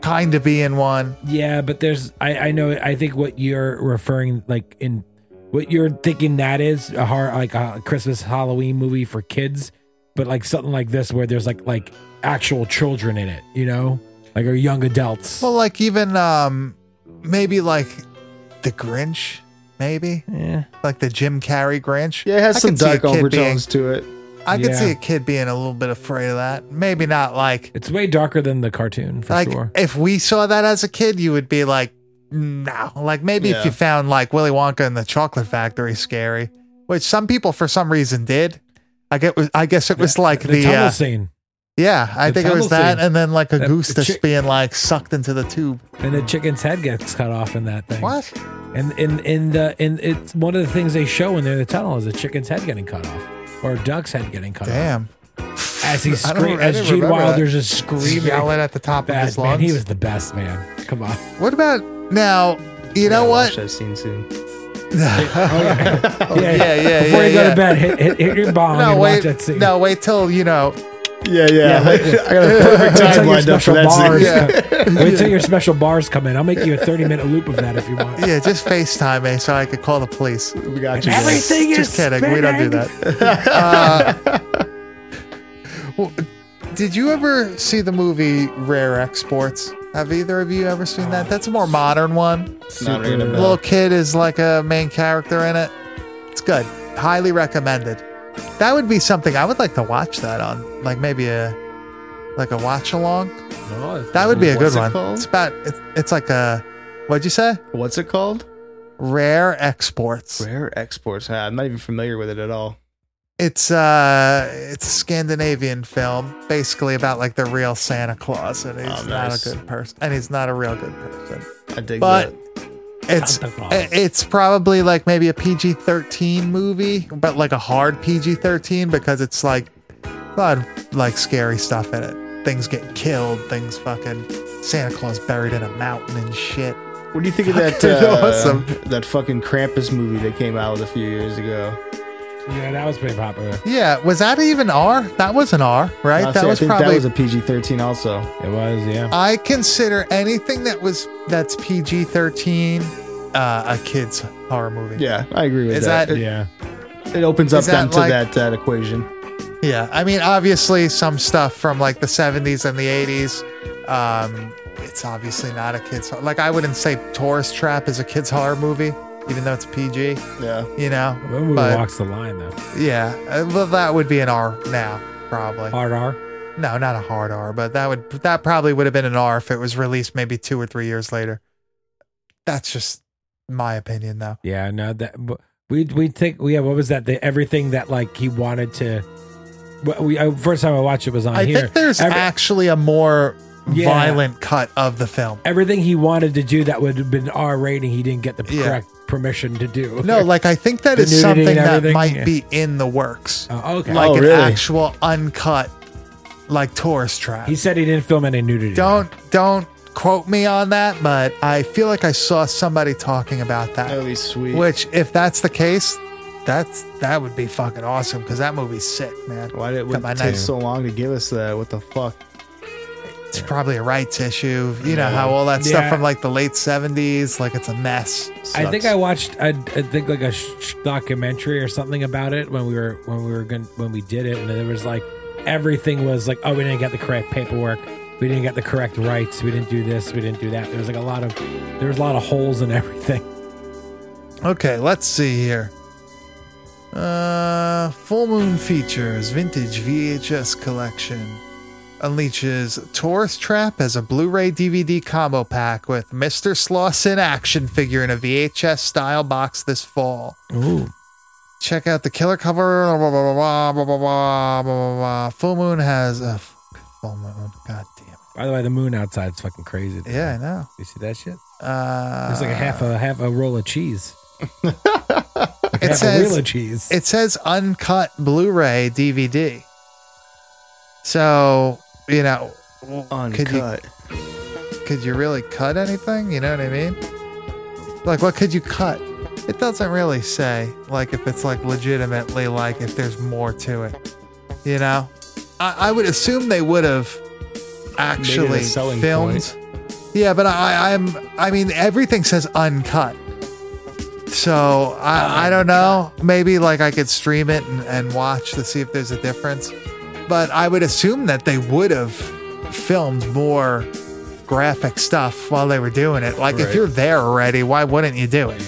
kind of being one. Yeah, but there's I I know I think what you're referring like in what you're thinking that is a horror like a Christmas Halloween movie for kids, but like something like this where there's like like actual children in it, you know? Like or young adults. Well, like even um, maybe like The Grinch, maybe yeah. like the Jim Carrey Grinch. Yeah, it has I some could see a dark kid overtones to it. I could Yeah. see a kid being a little bit afraid of that. Maybe not like It's way darker than the cartoon for like sure. if we saw that as a kid, you would be like, no. Like maybe if you found like Willy Wonka and the Chocolate Factory scary, which some people for some reason did. I get. I guess it was like the, the, tunnel uh, scene yeah. I the think it was tunnel that, scene. and then like a That- goose the that's chick- being like sucked into the tube. and the chicken's head gets cut off in that thing. What? And in in the in it's one of the things they show when they're in the tunnel is a chicken's head getting cut off or a duck's head getting cut off. Damn. As he [LAUGHS] I don't- scream, I as didn't Gene remember Wilder's just screaming. Yelling at the top of Bad, his man, lungs. he was the best man. Come on. What about now? You know Gotta what? Watch that scene soon. [LAUGHS] Oh, oh, [LAUGHS] oh, yeah, yeah, yeah, Before yeah, you go yeah. to bed, hit, hit, hit your bomb No, and wait. watch that scene. No, wait till you know. Yeah, yeah. wait, [LAUGHS] I got a [LAUGHS] perfect Wait time lined up for that bars. scene. Yeah. [LAUGHS] Wait till your special bars come in. I'll make you a 30 minute loop of that if you want. Yeah, just FaceTime me so I could call the police. We got you. guys. Everything is Just kidding. We don't do that. Uh, well, did you ever see the movie Rare Exports? Have either of you ever seen that? That's a more modern one. Not ringing a The bell. little kid is like a main character in it. It's good. Highly recommended. That would be something I would like to watch that on, like maybe a like a watch along. That would be a good it one. called? It's about it's, it's like a what'd you say? What's it called? Rare Exports. Rare exports. Ah, I'm not even familiar with it at all. It's uh it's a Scandinavian film, basically about like the real Santa Claus, and he's Oh, not a good person, and he's not a real good person. I dig But that. It's it's probably like maybe a PG thirteen movie, but like a hard PG thirteen because it's like a lot of like scary stuff in it. Things get killed, things fucking Santa Claus buried in a mountain and shit. What do you think of that? [LAUGHS] Uh, awesome. That fucking Krampus movie that came out a few years ago. Yeah, that was pretty popular. Yeah, was that even R? That was an R, right? I'll that say, was I think probably that was a PG-13 also. It was, yeah. I consider anything that was that's PG thirteen uh, a kids horror movie. Yeah, I agree with Is that. that- it, Yeah. it opens up Is that them to like- that, that equation. Yeah, I mean, obviously, some stuff from like the '70s and the '80s. Um, it's obviously not a kids like I wouldn't say Tourist Trap is a kids horror movie, even though it's PG. Yeah. You know, When movie But- walks the line, though. yeah, uh, well, that would be an R now, probably. Hard R. No, not a hard R, but that would that probably would have been an R if it was released maybe two or three years later. That's just my opinion, though. Yeah, no, that we we think yeah. What was that? The everything that like he wanted to. what We uh, first time I watched it was on I here. think there's Every- actually a more Yeah. violent cut of the film. everything he wanted to do that would have been R rating. He didn't get the Yeah. correct permission to do. No, [LAUGHS] like I think that The is something that might Yeah. be in the works. Oh, okay. Like Oh, an really? actual uncut like tourist trap. He said he didn't film any nudity. don't don't quote me on that, but I feel like I saw somebody talking about that. That'd be sweet. Which, if that's the case, that's that would be fucking awesome because that movie's sick, man. Why did it Got would my it take so long to give us that? What the fuck? It's probably a rights issue. You know how all that stuff Yeah. from like the late seventies, like it's a mess. I think Sucks. I watched. I, I think like a sh- sh- documentary or something about it when we were when we were going when we did it, and there was like everything was like, oh, we didn't get the correct paperwork, we didn't get the correct rights, we didn't do this, we didn't do that. There was like a lot of there was a lot of holes in [LAUGHS] everything. Okay, let's see here. Uh, Full Moon features vintage VHS collection unleashes Tourist Trap as a Blu ray DVD combo pack with Mr. Slausen action figure in a VHS style box this fall. Ooh. Check out the killer cover. Full moon has a full moon. God damn it. By the way, the moon outside is fucking crazy. Yeah, I know. You see that shit? Uh, it's like a half a half a roll of cheese. [LAUGHS] like it says of cheese. It says uncut Blu-ray DVD. So you know, could you Uncut. could you really cut anything? You know what I mean? Like, what could you cut? It doesn't really say. Like, if it's like legitimately like if there's more to it. You know, I, I would assume they would have actually filmed. Yeah, but I, I'm. I mean, everything says uncut. So I, I don't know. Maybe like I could stream it and, and watch to see if there's a difference. But I would assume that they would have filmed more graphic stuff while they were doing it. Like if you're there already, why wouldn't you do it?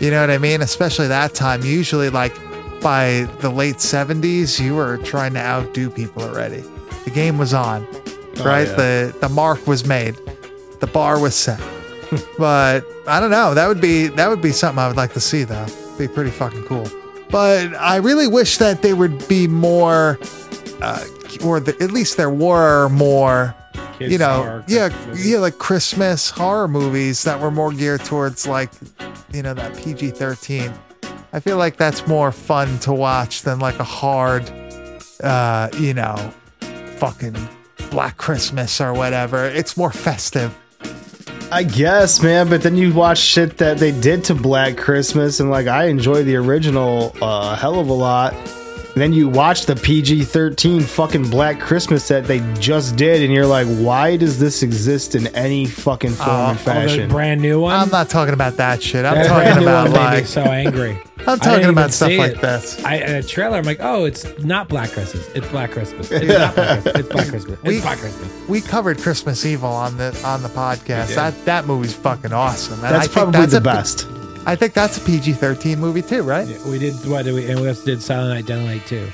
You know what I mean? Especially that time. Usually, like by the late 70s, you were trying to outdo people already. The game was on, oh, right? yeah. The the mark was made, the bar was set. [LAUGHS] but I don't know. That would be that would be something I would like to see, though. Be pretty fucking cool. But I really wish that they would be more, uh, or the, at least there were more Kids you know, yeah, movies. yeah, like Christmas horror movies that were more geared towards like, you know, that PG thirteen. I feel like that's more fun to watch than like a hard, uh, you know, fucking Black Christmas or whatever. It's more festive. I guess, man, but then you watch shit that they did to Black Christmas, and like I enjoy the original uh, a hell of a lot. And then you watch the PG 13 fucking Black Christmas that they just did, and you're like, why does this exist in any fucking form uh, and Oh, the fashion? brand new one. I'm not talking about that shit. I'm [LAUGHS] That talking about one made me like so angry. [LAUGHS] I'm talking about even stuff like it. this. I in a trailer. I'm like, oh, it's not Black Christmas. It's Black Christmas. It's not Black Christmas. It's Black [LAUGHS] Christmas. It's We- Black Christmas. We covered Christmas Evil on the on the podcast. That that movie's fucking awesome. And I That's think probably that's the a- best. I think that's a PG thirteen movie too, right? Yeah, we did what did we? And we also did Silent Night, Deadly Night too.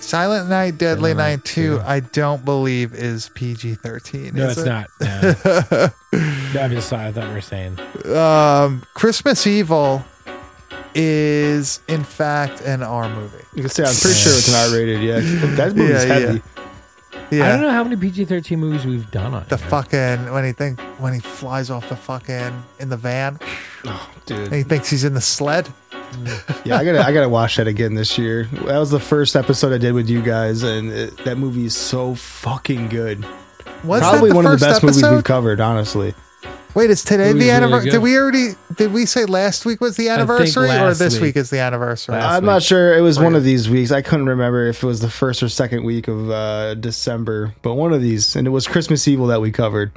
Silent Night, Deadly Deadly Night Night 2, I don't believe is PG 13. No, it's not. No. [LAUGHS] no, I'm just sorry. I thought we were saying. Um, Christmas Evil is, in fact, an R movie. You can say I'm pretty sure it's not rated. Yeah, that movie's Yeah, yeah. heavy. Yeah. I don't know how many PG-13 movies we've done on The here. fucking, when he think, when he flies off the fucking, in the van, [SIGHS] oh, Dude, and he thinks he's in the sled. Mm. yeah, I gotta, I gotta watch that again this year. That was the first episode I did with you guys, and it, that movie is so fucking good. Was Probably that the one of the first best movies episode? we've covered, honestly. Wait, is today the anniversary? good. Did we already, did we say last week was the anniversary or this week. week is the anniversary? Last I'm week. not sure. It was one of these weeks. I couldn't remember if it was the first or second week of uh, December, but one of these, and it was Christmas Evil that we covered.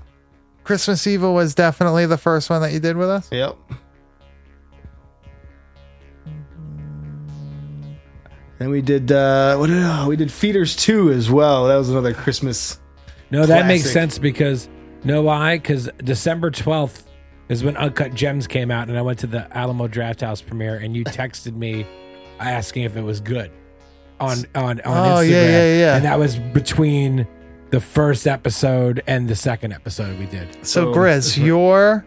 Christmas Evil was definitely the first one that you did with us. Yep. Then we did uh what did oh, we did Feeders 2 as well. That was another Christmas. No, that makes sense because know why? Because December 12th is when Uncut Gems came out, and I went to the Alamo Drafthouse premiere, and you texted me asking if it was good on on on Oh, Instagram. yeah, yeah, yeah. And that was between the first episode and the second episode we did. So, So- Grizz, your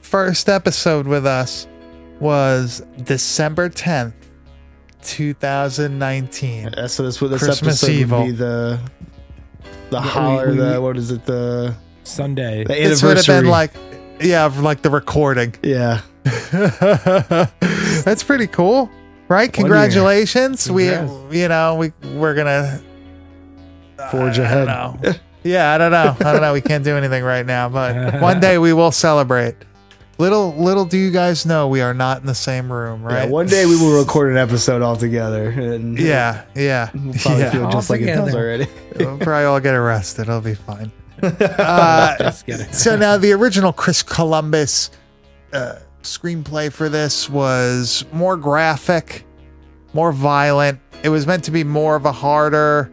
first episode with us was December 10th, 2019. Uh, So this this Christmas episode Evil. would be the the we- holler we- the what is it the Sunday. the This would have anniversary been like, yeah, like the recording. yeah [LAUGHS] That's pretty cool, right? Congratulations. We, Congrats. you know, we we're gonna. Forge I ahead. don't know. yeah, I don't know. I don't know. We can't do anything right now, but [LAUGHS] one day we will celebrate. Little little do you guys know we are not in the same room, right? Yeah, one day we will record an episode all together. And Yeah, yeah, we'll probably yeah. feel just like it does Altogether. already. We'll probably all get arrested. It'll be fine. Uh, so now the original Chris Columbus uh, screenplay for this was more graphic, more violent. It was meant to be more of a harder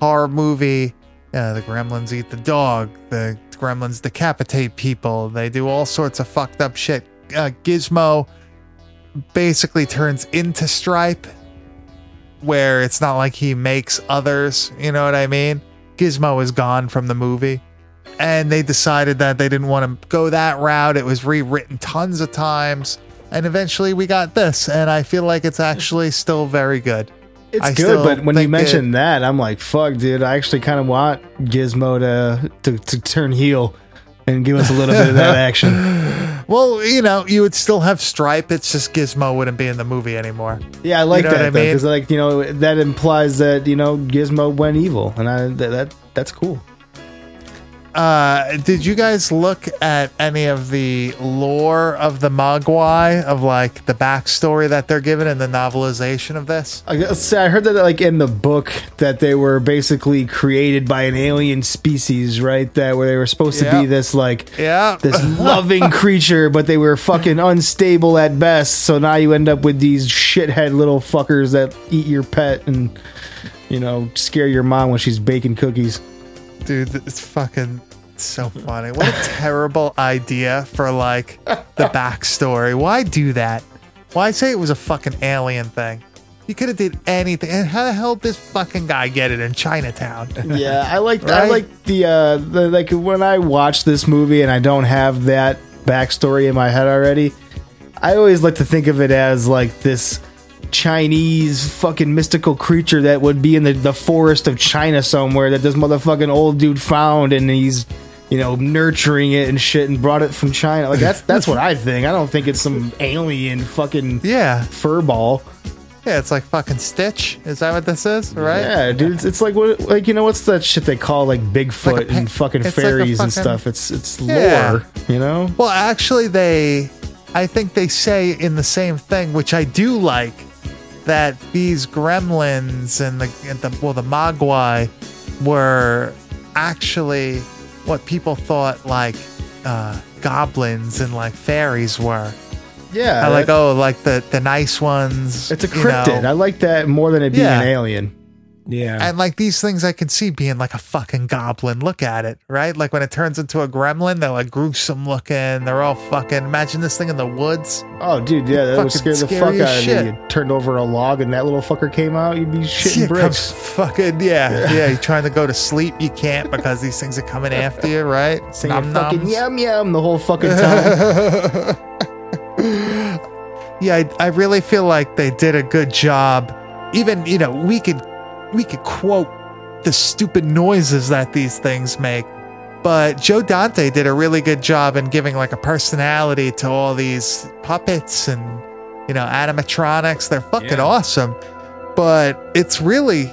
horror movie. Uh, the gremlins eat the dog. The gremlins decapitate people. They do all sorts of fucked up shit. Uh, Gizmo basically turns into Stripe, where it's not like he makes others. You know what I mean? Gizmo is gone from the movie and they decided that they didn't want to go that route. It was rewritten tons of times, and eventually we got this, and I feel like it's actually still very good. It's I good, but when you mentioned that, I'm like, fuck, dude. I actually kind of want Gizmo to, to to turn heel and give us a little bit of that [LAUGHS] action. Well, you know, you would still have Stripe. It's just Gizmo wouldn't be in the movie anymore. Yeah, I like You know that I mean? because like you know that implies that you know Gizmo went evil, and I that, that that's cool. Uh, did you guys look at any of the lore of the Mogwai, of like the backstory that they're given in the novelization of this? I guess I heard that like in the book that they were basically created by an alien species, right? That where they were supposed to be this like Yeah. this [LAUGHS] loving creature, but they were fucking unstable at best. So now you end up with these shithead little fuckers that eat your pet and you know scare your mom when she's baking cookies. Dude, it's fucking so funny. What a terrible idea for like the [LAUGHS] backstory. Why do that? Why say it was a fucking alien thing? You could have did anything. And how the hell did this fucking guy get it in Chinatown? [LAUGHS] Yeah, I like I like the uh the, like when I watch this movie and I don't have that backstory in my head already. I always like to think of it as like this Chinese fucking mystical creature that would be in the, the forest of China somewhere that this motherfucking old dude found and he's you know nurturing it and shit and brought it from China. Like that's that's what I think. I don't think it's some alien fucking Yeah. fur ball. Yeah, it's like fucking Stitch. Is that what this is? Right? Yeah, dude, it's, it's like what, like you know, what's that shit they call like Bigfoot Like pe- and fucking it's like fairies and stuff? It's it's Yeah. lore, you know. Well, actually, they, I think they say in the same thing, which I do like, that these gremlins and the, and the well, the Mogwai were actually what people thought like uh, goblins and like fairies were. Yeah, I like oh, like the the nice ones. it's a you know. cryptid. I like that more than it being Yeah. an alien. Yeah. And like these things, I can see being like a fucking goblin. Look at it, right? Like when it turns into a gremlin, they're like gruesome looking. They're all fucking. Imagine this thing in the woods. Oh, dude, yeah, that would scare the fuck out of shit. me. You turned over a log and that little fucker came out, you'd be shitting Yeah, bricks. fucking yeah, yeah. You're trying to go to sleep, you can't because these things are coming after you, right? [LAUGHS] Saying Nom fucking noms. yum yum the whole fucking [LAUGHS] time. Yeah, I, I really feel like they did a good job. Even you know, we could we could quote the stupid noises that these things make, but Joe Dante did a really good job in giving like a personality to all these puppets and you know animatronics. They're fucking Yeah. awesome, but it's really,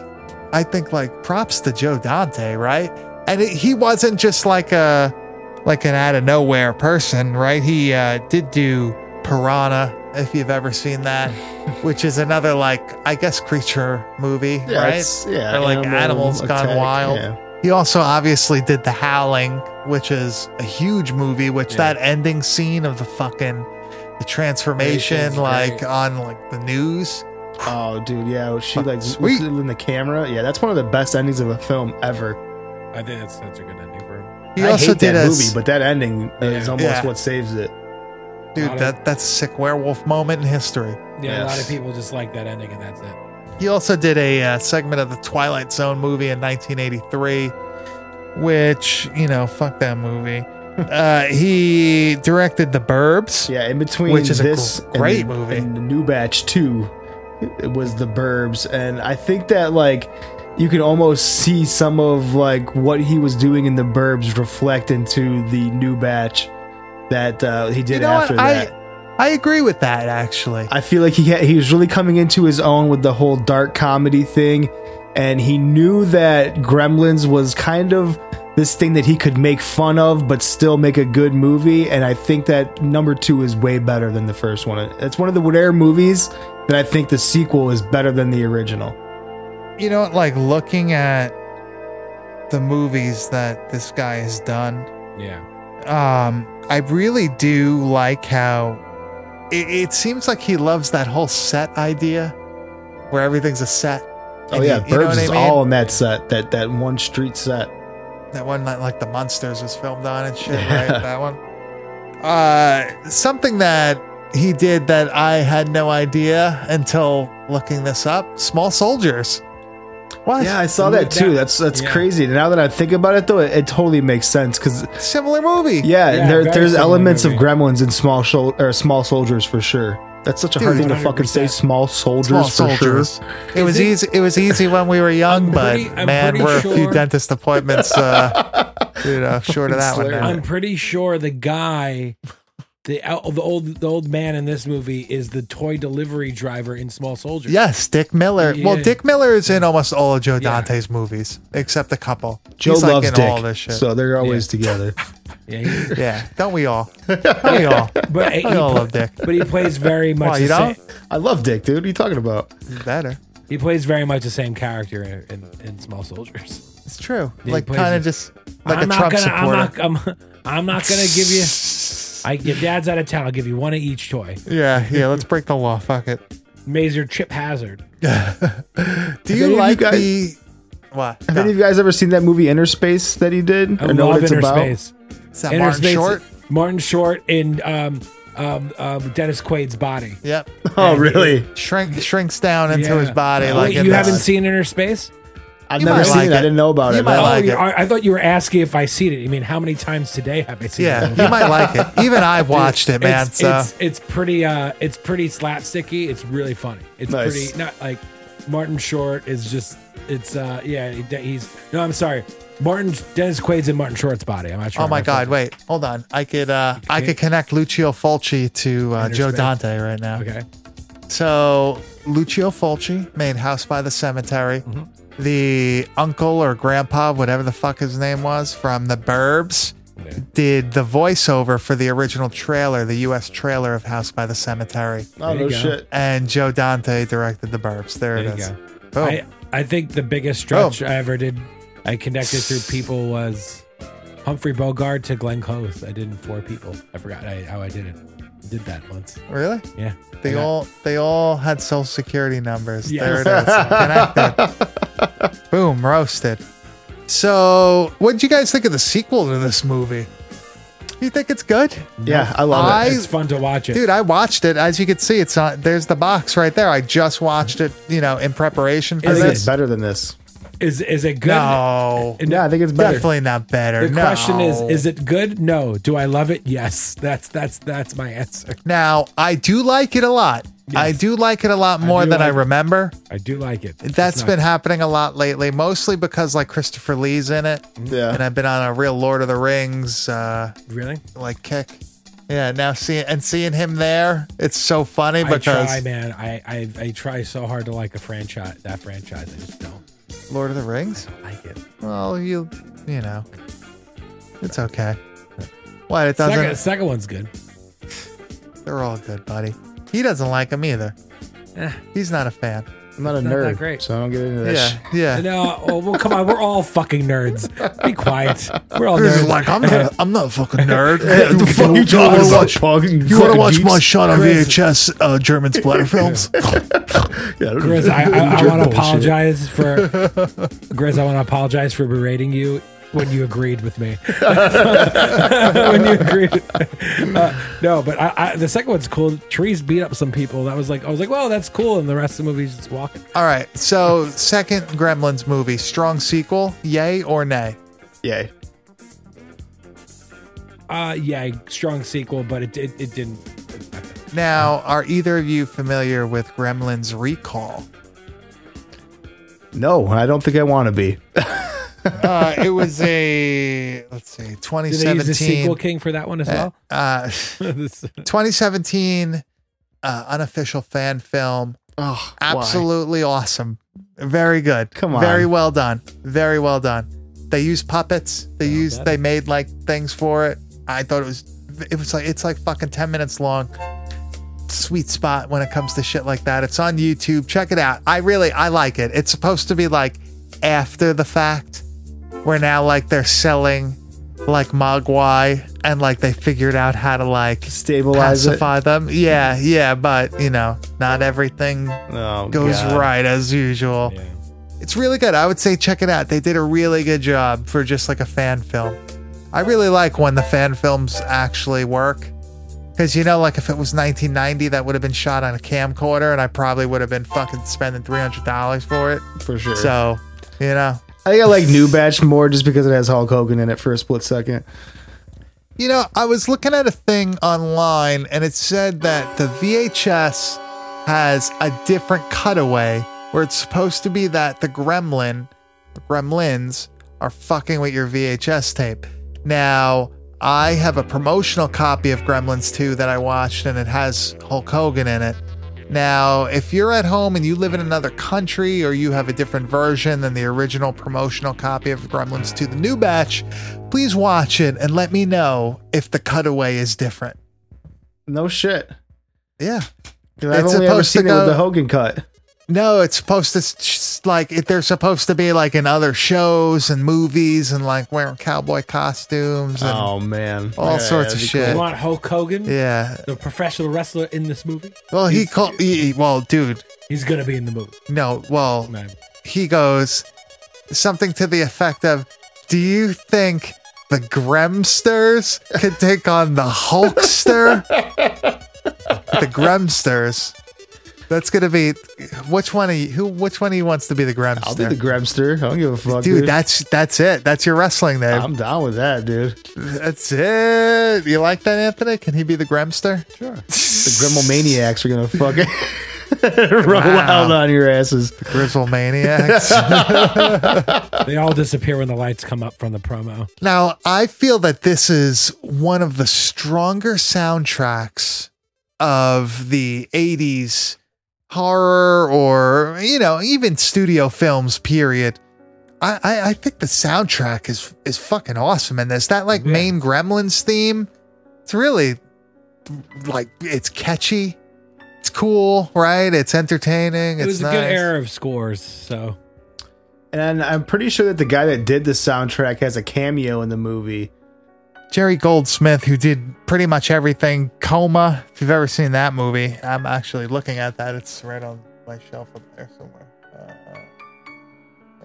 I think, like props to Joe Dante, right? And it, he wasn't just like a like an out of nowhere person, right? He uh, did do Piranha, if you've ever seen that, [LAUGHS] which is another like I guess creature movie, Yeah, right? yeah, or like animal animals gone wild. yeah. He also obviously did The Howling, which is a huge movie. Which Yeah. that ending scene of the fucking the transformation, like great. on like the news. Oh, dude, yeah. She Fucking like sweet. in the camera. Yeah, that's one of the best endings of a film ever. I think that's such a good ending for him. He I also hate did that a movie, but that ending is almost Yeah. what saves it. Dude. lot of- That that's a sick werewolf moment in history. Yeah, a lot of people just like that ending, and that's it. He also did a uh, segment of the Twilight Zone movie in 1983, which you know, fuck that movie. [LAUGHS] uh, he directed The Burbs. Yeah, in between Which is this gr- great and the, movie. and the new batch two, it was the Burbs, and I think that like you can almost see some of like what he was doing in the Burbs reflect into the new batch that uh, he did You know after what? that. I I agree with that actually. I feel like he had, he was really coming into his own with the whole dark comedy thing, and he knew that Gremlins was kind of this thing that he could make fun of but still make a good movie and I think that number 2 is way better than the first one. It's one of the rare movies that I think the sequel is better than the original. You know, like looking at the movies that this guy has done, Yeah. um, I really do like how it, it seems like he loves that whole set idea where everything's a set. Oh yeah, you- you know Burbs I is mean? all in that set, that that one street set. That one that like the monsters was filmed on and shit, [LAUGHS] right? That one. Uh, something that he did that I had no idea until looking this up. Small soldiers. What? Yeah, I saw that too. That's that's Yeah. crazy. Now that I think about it, though, it, it totally makes sense because Similar movie. yeah, Yeah, there, very there's similar elements movie. of Gremlins in small shol- or small soldiers for sure. That's such a hard Dude, thing to fucking say. 100%. Small soldiers Small for soldiers. sure. It was it- easy. It was easy when we were young, I'm but pretty- I'm man, pretty we're a few sure- dentist appointments, uh, you know, [LAUGHS] short of that one. now. I'm pretty sure the guy, the uh, the old the old man in this movie is the toy delivery driver in Small Soldiers. Yes, Dick Miller. Well, Dick Miller is in almost all of Joe Yeah. Dante's movies, except a couple. Joe He's like loves in Dick, all this shit. so they're always together. [LAUGHS] [LAUGHS] yeah, he- yeah, don't we all? Don't we all? [LAUGHS] but he, We all pla- love Dick. but he plays very much. Why, you same, don't? I love Dick, dude. What are you talking about? He's better. he plays very much the same character in, in, in Small Soldiers. It's true. he like kind of just like I'm a not Trump gonna. supporter. I'm not. I'm, I'm not gonna give you. I your dad's out of town. I'll give you one of each toy. Yeah, yeah. Let's break the law. Fuck it. [LAUGHS] Major Chip Hazard. [LAUGHS] Do any you of you like guys- the what? Have No. any of you guys ever seen that movie Interspace that he did? I Or know love what it's Inner about? Space. Is that Inner Martin Space- Short? Martin Short in um, um, um, Dennis Quaid's body. Yep. Oh, really? Shrink shrinks down into Yeah. his body Wait, like in you this- haven't seen Inner Space? I've never might seen like it. I didn't know about You it. might No. like it. I, I thought you were asking if I seen it. You mean how many times today have I seen it? Yeah, it? you might like it. [LAUGHS] Even I've watched it, man. It's, so it's it's pretty uh it's pretty slapsticky. It's really funny. It's Nice. pretty not like Martin Short is just it's uh yeah he- he's no I'm sorry Martin Dennis Quaid's in Martin Short's body. I'm not sure. Oh my God! Wait, hold on. I could uh, I could connect Lucio Fulci to uh, Joe Space. Dante right now. Okay. So Lucio Fulci made House by the Cemetery. The uncle or grandpa, whatever the fuck his name was, from the Burbs, did the voiceover for the original trailer, the U.S. trailer of House by the Cemetery, Oh, no go. shit. and Joe Dante directed the Burbs. There, There it you is. go. I I think the biggest stretch Boom. I ever did I connected through people was Humphrey Bogart to Glenn Close. I did in four people. I forgot I, how I did it. Did that once. really? Yeah. They got- all they all had social security numbers. Yes. There it is. Connected. [LAUGHS] Boom, roasted. So, what did you guys think of the sequel to this movie? You think it's good? Yeah, I love I- it. It's fun to watch it. Dude, I watched it. As you can see, it's on there's the box right there. I just watched it, you know, in preparation for I think this. it's better than this. Is is it good? No. And Yeah, I think it's better. Definitely not better. The No. question is, is it good? No. Do I love it? Yes. That's that's that's my answer. Now, I do like it a lot. I do like it a lot more do than I like it. remember. I do like it. It's That's not- been happening a lot lately, mostly because like Christopher Lee's in it. Yeah. And I've been on a real Lord of the Rings uh really. like kick. Yeah, now seeing and seeing him there, it's so funny I because try, man. I, I I try so hard to like a franchise. That franchise, I just don't Lord of the Rings. I like it. Well, you you know, it's okay. What it doesn't? Second, second one's good. They're all good, buddy. He doesn't like them either. Eh. He's not a fan. I'm not a not that nerd, great. so I don't get into that. Yeah, shit. yeah. No, oh, well, come on. We're all fucking nerds. Be quiet. We're all This is nerds. like I'm not. A, I'm not a fucking nerd. [LAUGHS] the fuck you talking wanna about, watch- pug? You want to watch my shot on Chris- VHS uh, German splatter [LAUGHS] films? [LAUGHS] Yeah, Grizz, I, I, I want to apologize for Grizz. I want to apologize for berating you when you agreed with me. [LAUGHS] when you agreed, uh, no, but I, I, the second one's cool. Trees beat up some people. That was like I was like, well, that's cool, and the rest of the movie's just walking. All right. So, second Gremlins movie, strong sequel, yay or nay? Yay. Uh, yeah, strong sequel, but it it, it didn't. Now, are either of you familiar with Gremlins Recall? No, I don't think I want to be. [LAUGHS] Uh, it was a let's see, Did they use the 2017. sequel king for that one as well? Uh, [LAUGHS] [LAUGHS] 2017 uh, unofficial fan film. Oh, Absolutely awesome. Very good. Come on. Very well done. Very well done. They used puppets. They used. bet. They made like things for it. I thought it was. It was like it's like fucking ten minutes long. Sweet spot when it comes to shit like that. It's on YouTube. Check it out. I really I like it. It's supposed to be like after the fact, where now like they're selling like Mogwai and like they figured out how to like Stabilize it. them. Yeah, yeah, but you know, not everything Oh, goes God. right as usual. Yeah. It's really good. I would say check it out. They did a really good job for just like a fan film. I really like when the fan films actually work. Because, you know, like if it was 1990, that would have been shot on a camcorder and I probably would have been fucking spending $300 for it. for sure. So, you know, I think I like New Batch more just because it has Hulk Hogan in it for a split second. You know, I was looking at a thing online and it said that the VHS has a different cutaway where it's supposed to be that the gremlin, gremlins, are fucking with your VHS tape. Now, I have a promotional copy of Gremlins 2 that I watched and it has Hulk Hogan in it. Now, if you're at home and you live in another country or you have a different version than the original promotional copy of Gremlins 2, the new batch, please watch it and let me know if the cutaway is different. No shit. Yeah. I've It's only ever supposed to seen it with go- the Hogan cut. No, it's supposed to s- like it, they're supposed to be like in other shows and movies and like wearing cowboy costumes and Oh man, all Yeah, sorts that'd of be shit. You want Hulk Hogan, yeah. the professional wrestler in this movie? Well, he called. He, he- well, dude, He's gonna be in the movie. no. Well, Man. he goes something to the effect of, "Do you think the Gremsters could take on the Hulkster?" [LAUGHS] the Gremsters. That's gonna be which one? Of you, who? Which one of you wants to be the Gremster? I'll be the Gremster. I don't give a fuck, dude, dude. that's that's it. That's your wrestling name. I'm down with that, dude. that's it. You like that, Anthony? Can he be the Gremster? Sure. The Gremel Maniacs are gonna [LAUGHS] fucking [LAUGHS] roll Wow. out on your asses. Grizzle Maniacs. [LAUGHS] They all disappear when the lights come up from the promo. Now, I feel that this is one of the stronger soundtracks of the 80s horror or, you know, even studio films, period. I, I, I think the soundtrack is is fucking awesome in this. That like Yeah. main Gremlins theme, it's really like it's catchy. It's cool, right? It's entertaining. It it's was a nice. good era of scores, so And I'm pretty sure that the guy that did the soundtrack has a cameo in the movie. Jerry Goldsmith, who did pretty much everything. Coma, if you've ever seen that movie, I'm actually looking at that. It's right on my shelf up there somewhere. Uh,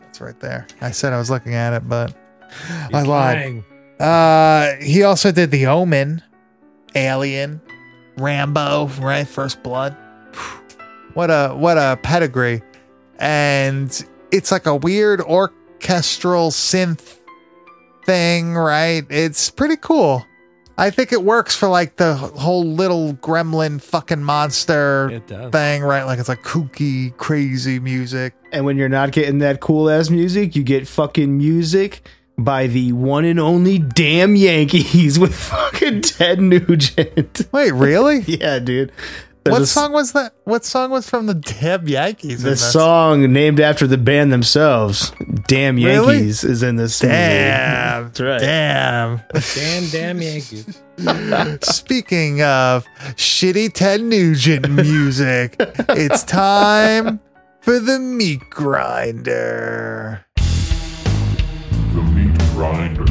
it's right there. I said I was looking at it, but I He's lied. lying. Uh, he also did The Omen, Alien, Rambo, right? First Blood. What a what a pedigree, and it's like a weird orchestral synth thing, right? It's pretty cool. I think it works for like the whole little gremlin fucking monster thing, right? Like it's like kooky, crazy music. And when you're not getting that cool ass music, you get fucking music by the one and only damn Yankees [LAUGHS] with fucking Ted Nugent. Wait, really? [LAUGHS] yeah, dude. There's what a s- song was that? What song was from the Deb Yankees? in The this? song named after the band themselves, Damn Really? Yankees, is in this. movie. Damn. That's right. Damn. Damn, damn Yankees. [LAUGHS] Speaking of shitty Ted Nugent music, it's time for the meat grinder. The meat grinder.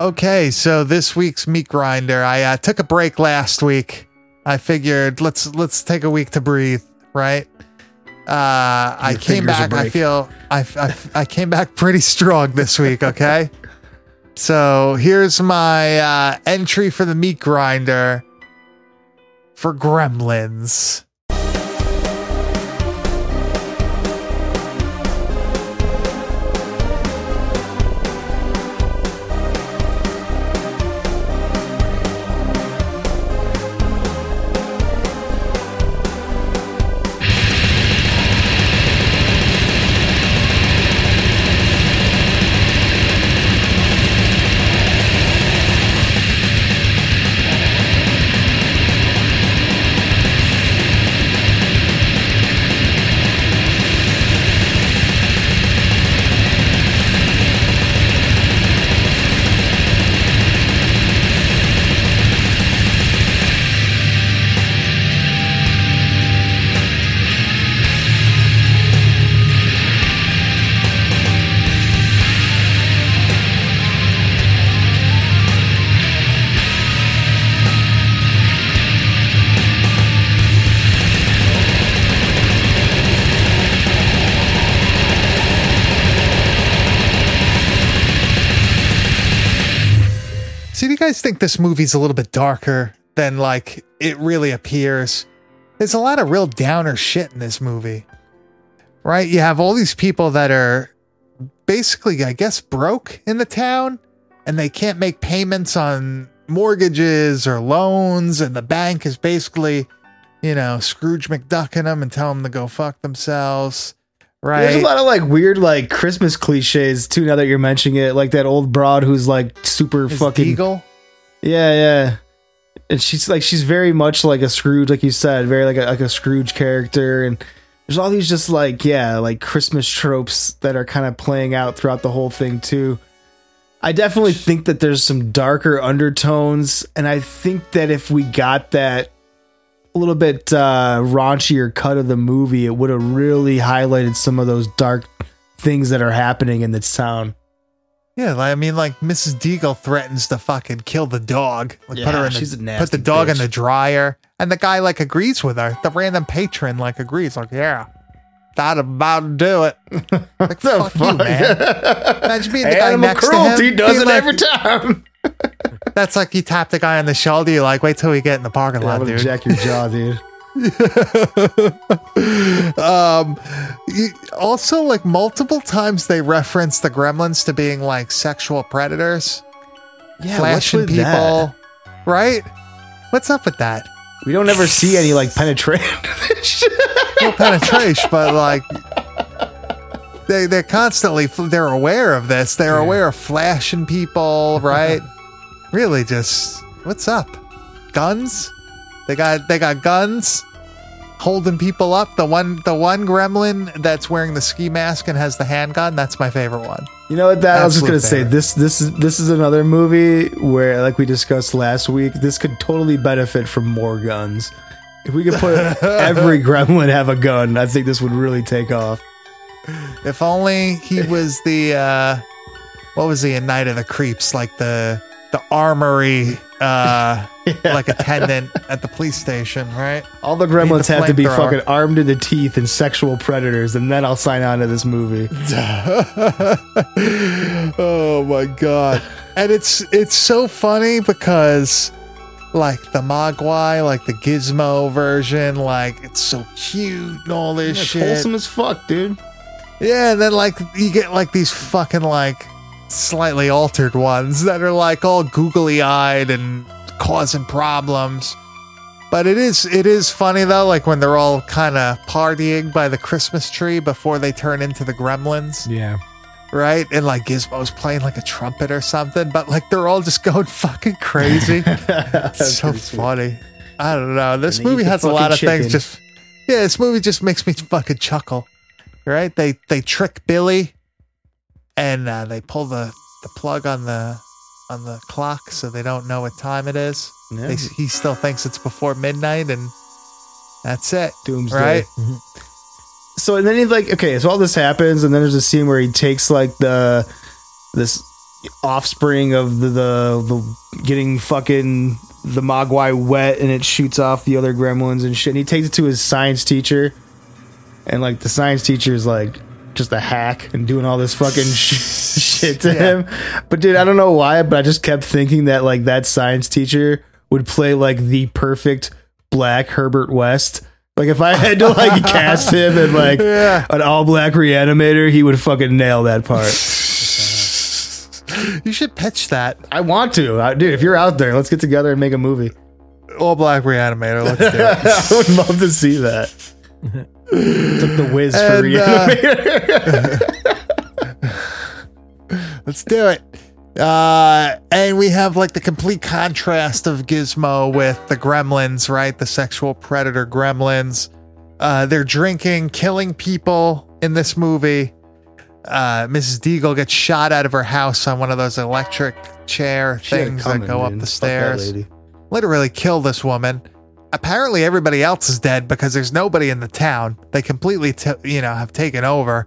Okay, so this week's meat grinder, I uh, took a break last week. I figured let's let's take a week to breathe, right? Uh, I came back. I feel I, I I came back pretty strong this week. Okay, [LAUGHS] so here's my uh, entry for the meat grinder for Gremlins. Guys think this movie's a little bit darker than like it really appears? There's a lot of real downer shit in this movie. Right? You have all these people that are basically, I guess, broke in the town and they can't make payments on mortgages or loans, and the bank is basically, you know, Scrooge McDucking them and tell them to go fuck themselves. Right? There's a lot of like weird like Christmas cliches too. Now that you're mentioning it, like that old broad who's like super Is fucking Deagle? Yeah, yeah. And she's like she's very much like a Scrooge, like you said, very like a, like a Scrooge character. And there's all these just like yeah, like Christmas tropes that are kind of playing out throughout the whole thing too. I definitely think that there's some darker undertones, and I think that if we got that a little bit uh, raunchier cut of the movie, it would have really highlighted some of those dark things that are happening in this town. Yeah, I mean, like Mrs. Deagle threatens to fucking kill the dog. Like put her Yeah, in she's a the, nasty put the dog in the dryer, and the guy like agrees with her. The random patron like agrees, like yeah, that about to do it. [LAUGHS] Like fuck, you, man. Imagine being the guy Animal next cruelty to him. does it like- every time. [LAUGHS] That's like you tap the guy on the shoulder. You're like, wait till we get in the parking I lot, dude. jack your jaw, [LAUGHS] dude. [LAUGHS] um, also, like multiple times they reference the gremlins to being like sexual predators, Yeah, flashing people. that? Right? What's up with that? We don't ever see any like penetration. no [LAUGHS] penetration, but like they they're constantly they're aware of this. They're aware of flashing people, right? [LAUGHS] really, just what's up? Guns? They got they got guns holding people up. The one the one gremlin that's wearing the ski mask and has the handgun. That's my favorite one. You know what? That I was just gonna say this. This is this is another movie where, like we discussed last week, this could totally benefit from more guns. If we could put [LAUGHS] every gremlin have a gun, I think this would really take off. If only he was the uh what was he in Night of the Creeps, like the the armory uh [LAUGHS] like attendant at the police station, right? All the gremlins the have to be flamethrower. fucking armed to the teeth and sexual predators, and then I'll sign on to this movie. [LAUGHS] oh my god. And it's it's so funny because like the Mogwai, like the Gizmo version, like it's so cute and all this It's shit. wholesome as fuck, dude. Yeah, and then like you get like these fucking like slightly altered ones that are like all googly eyed and causing problems. But it is it is funny though, like when they're all kind of partying by the Christmas tree before they turn into the gremlins, Yeah. right? And like Gizmo's playing like a trumpet or something, but like they're all just going [LAUGHS] fucking crazy. [LAUGHS] it's so funny. I don't know. This movie has a lot of things just Yeah, this movie just makes me fucking chuckle. Right? They they trick Billy and uh, they pull the the plug on the on the clock so they don't know what time it is. Yeah. They, he still thinks it's before midnight and that's it. Doomsday. Right? So and then he's like, okay, so all this happens, and then there's a scene where he takes like the this offspring of the the, the getting fucking the Mogwai wet, and it shoots off the other gremlins and shit. And he takes it to his science teacher, and like the science teacher is like just a hack and doing all this fucking sh- [LAUGHS] shit to Yeah. him. But dude, I don't know why, but I just kept thinking that like that science teacher would play like the perfect black Herbert West. Like if I had to like [LAUGHS] cast him in like Yeah. an all black reanimator, he would fucking nail that part. You should pitch that. I want to, I, dude. If you're out there, let's get together and make a movie. All black reanimator. Let's do it. [LAUGHS] I would love to see that. Took the whiz for And, uh. [LAUGHS] Let's do it. Uh, and we have like the complete contrast of Gizmo with the gremlins, right? The sexual predator gremlins. Uh, they're drinking, killing people in this movie. Uh, Mrs. Deagle gets shot out of her house on one of those electric chair She things coming, that go up the stairs. Literally kill this woman. Apparently, everybody else is dead because there's nobody in the town. They completely, t- you know, have taken over.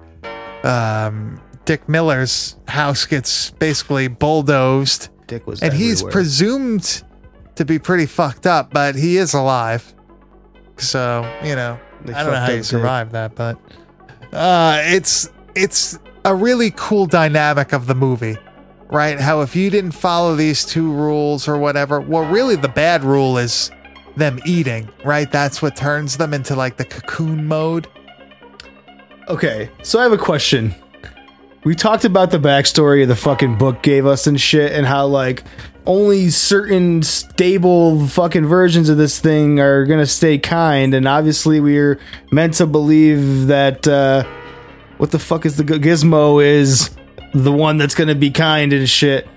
Um, Dick Miller's house gets basically bulldozed, Dick was and he's presumed to be pretty fucked up, but he is alive. So you know, They I don't know how you survived that, but uh, it's it's a really cool dynamic of the movie, right? How if you didn't follow these two rules or whatever, well, really the bad rule is them eating, right? That's what turns them into like the cocoon mode. Okay, so I have a question. We talked about the backstory of the fucking book gave us and shit, and how like only certain stable fucking versions of this thing are gonna stay kind, and obviously we're meant to believe that uh what the fuck is the gizmo is the one that's gonna be kind and shit.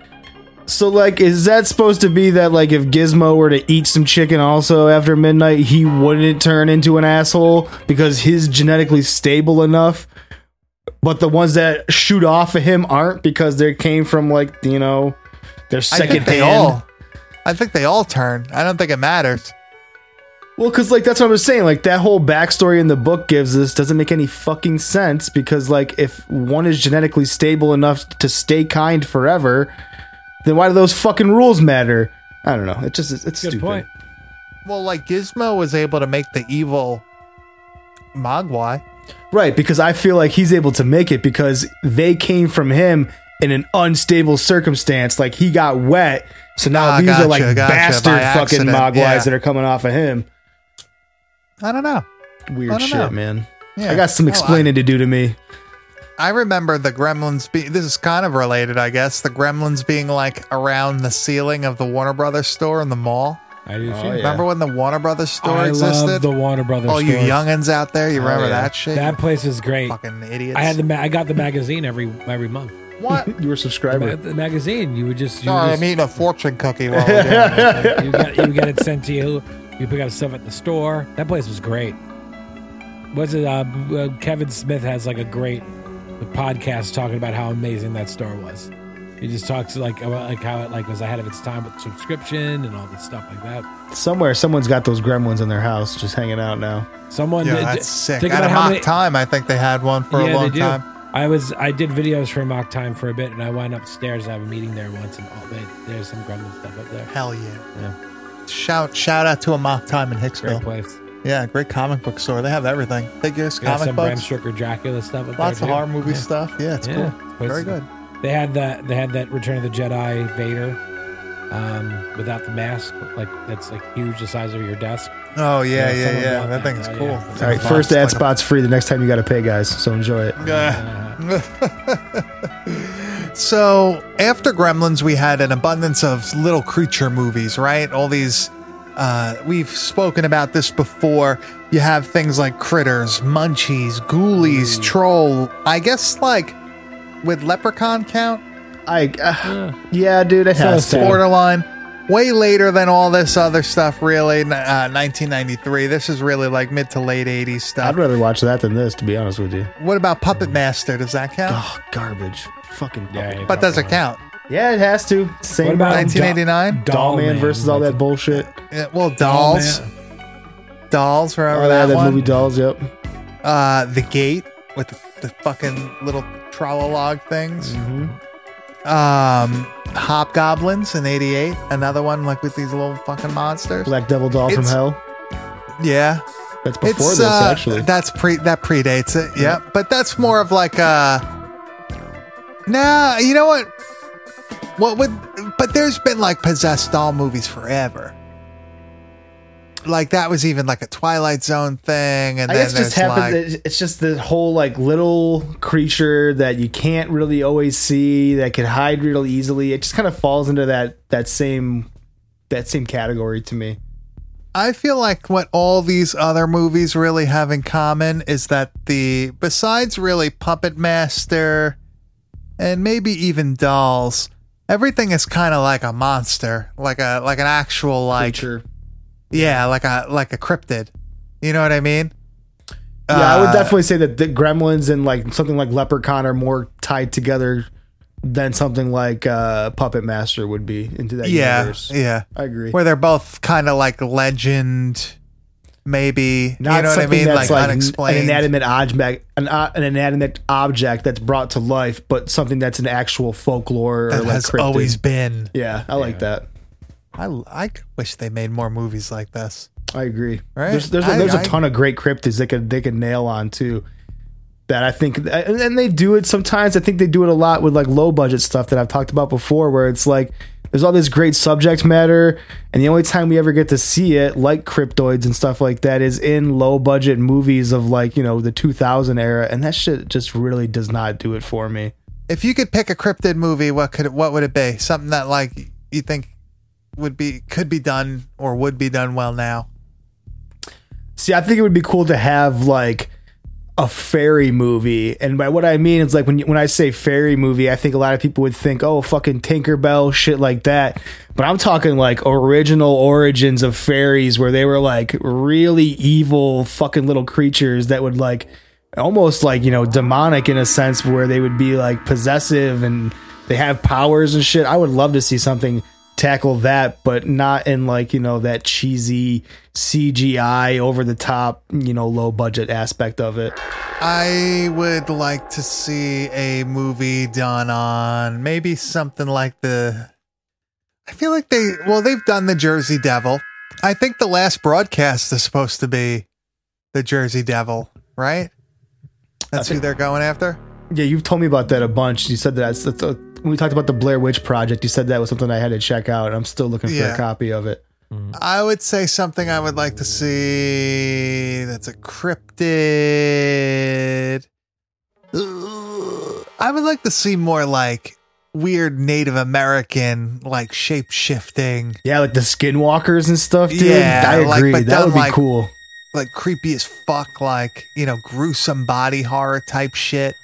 So like, is that supposed to be that like if Gizmo were to eat some chicken also after midnight, he wouldn't turn into an asshole because he's genetically stable enough, but the ones that shoot off of him aren't because they came from like you know their I second think they all. I think they all turn. I don't think it matters. Well, because like that's what I'm saying. Like that whole backstory in the book gives us doesn't make any fucking sense. Because like if one is genetically stable enough to stay kind forever, then why do those fucking rules matter? I don't know. It just it's Good stupid. point. Well, like Gizmo was able to make the evil Mogwai. Right, because I feel like he's able to make it because they came from him in an unstable circumstance. Like he got wet, so now Ah, these are like gotcha, bastard fucking accident, mogwais yeah. that are coming off of him. I don't know. Weird don't shit, know. man. Yeah. I got some Oh, I- explaining to do to me. I remember the gremlins being this is kind of related, I guess. The gremlins being like around the ceiling of the Warner Brothers store in the mall. I do too. yeah. Remember when the Warner Brothers store I existed? love the Warner Brothers. All you stores. youngins out there, you remember yeah. that shit? That place is great. fucking idiots. I had the ma- I got the magazine every every month. what? [LAUGHS] You were a subscriber. The magazine. You would just you, Sorry, would I'm eating a fortune cookie while we're doing [LAUGHS] this. you got you get it sent to you. You pick up stuff at the store. That place was great. Was it? Uh, uh, Kevin Smith has like a great podcast talking about how amazing that store was. He just talks like about like how it like was ahead of its time with subscription and all this stuff like that. Somewhere, someone's got those gremlins in their house just hanging out now. Someone Yeah, did- that's sick. Think At about a mock many, time, I think they had one for yeah, a long time. I was I did videos for mock time for a bit, and I went upstairs. I have a meeting there once, and all, they, there's some gremlin stuff up there. Hell yeah. Yeah, Shout shout out to Amok Time in great place. Yeah, great comic book store. They have everything. Figures, Yeah, comic some Bram Stoker Dracula stuff. Up lots there of horror movie Yeah. stuff. Yeah, it's Yeah, cool. place Very is- good. They had that. They had that Return of the Jedi Vader, um, without the mask. Like that's like huge, the size of your desk. Oh yeah, Yeah, yeah, yeah. That that. thing's Oh, cool. yeah. All right, first ad like a- spot's free. The next time you got to pay, guys. So enjoy it. Yeah. [LAUGHS] So after Gremlins, we had an abundance of little creature movies, right? All these. Uh, we've spoken about this before. You have things like Critters, Munchies, Ghoulies, Troll. I guess like with Leprechaun count, I, uh, yeah, dude, it So has to. borderline. Way later than all this other stuff, really. Uh, 1993. This is really like mid to late 80s stuff. I'd rather watch that than this, to be honest with you. What about Puppet Master? Does that count? Oh, garbage. Fucking Yeah, yeah. but does it count? Yeah, it has to. Same about 1989? Doll Man versus all that bullshit. Yeah, well, dolls. Man. Dolls, remember Oh, yeah, that, that one? movie Dolls, yep. Uh, the Gate with the, the fucking little trollalog things. Mm-hmm. Um, Hobgoblins in '88, another one like with these little fucking monsters. Black Devil Doll from It's- Hell. Yeah, That's before it's this, uh, actually. that's pre that predates it. Yeah, but that's more of like a. Nah, you know what? What would? But there's been like possessed doll movies forever. Like that was even like a Twilight Zone thing, and I then guess just like, that it's just the whole like little creature that you can't really always see that can hide real easily. It just kind of falls into that that same that same category to me. I feel like what all these other movies really have in common is that the besides really Puppet Master and maybe even dolls, everything is kind of like a monster, like a like an actual like Creature. yeah, like a like a cryptid. You know what I mean? Yeah, I would Uh, definitely say that the Gremlins and like something like Leprechaun are more tied together than something like uh, Puppet Master would be into that Yeah, universe. yeah. I agree. Where they're both kind of like legend, maybe. Not you know what I mean? that's Like, like, unexplained. an inanimate object, an, uh, an inanimate object that's brought to life, but something that's an actual folklore or that like has cryptid. always been. Yeah, I like that. I I wish they made more movies like this. I agree. Right? There's there's a, I- there's a I- ton of great cryptids they could they could nail on too. that I think, and they do it sometimes. I think they do it a lot with like low budget stuff that I've talked about before, where it's like there's all this great subject matter, and the only time we ever get to see it, like cryptoids and stuff like that, is in low budget movies of like you know the 2000 era, and that shit just really does not do it for me. If you could pick a cryptid movie, what could it, what would it be? Something that like you think would be could be done or would be done well now. See, I think it would be cool to have like a fairy movie, and by what I mean is like when when I say fairy movie, I think a lot of people would think, oh, fucking Tinkerbell, shit like that. But I'm talking like original origins of fairies, where they were like really evil, fucking little creatures that would like almost like you know demonic in a sense, where they would be like possessive and they have powers and shit. I would love to see something tackle that, but not in like, you know, that cheesy CGI over the top, you know, low budget aspect of it. I would like to see a movie done on maybe something like the. I feel like they well they've done the Jersey Devil. I think the last broadcast is supposed to be the Jersey Devil, right? That's who they're going after. Yeah, you've told me about that a bunch. You said that that's, that's a, when we talked about the Blair Witch Project. You said that was something I had to check out. I'm still looking for Yeah. a copy of it. I would say something I would like to see that's a cryptid. Ugh. I would like to see more like weird Native American, like shape shifting, Yeah, like the Skinwalkers and stuff, dude. Yeah, I like, agree. but that done would be like- cool. like creepy as fuck, like, you know, gruesome body horror type shit.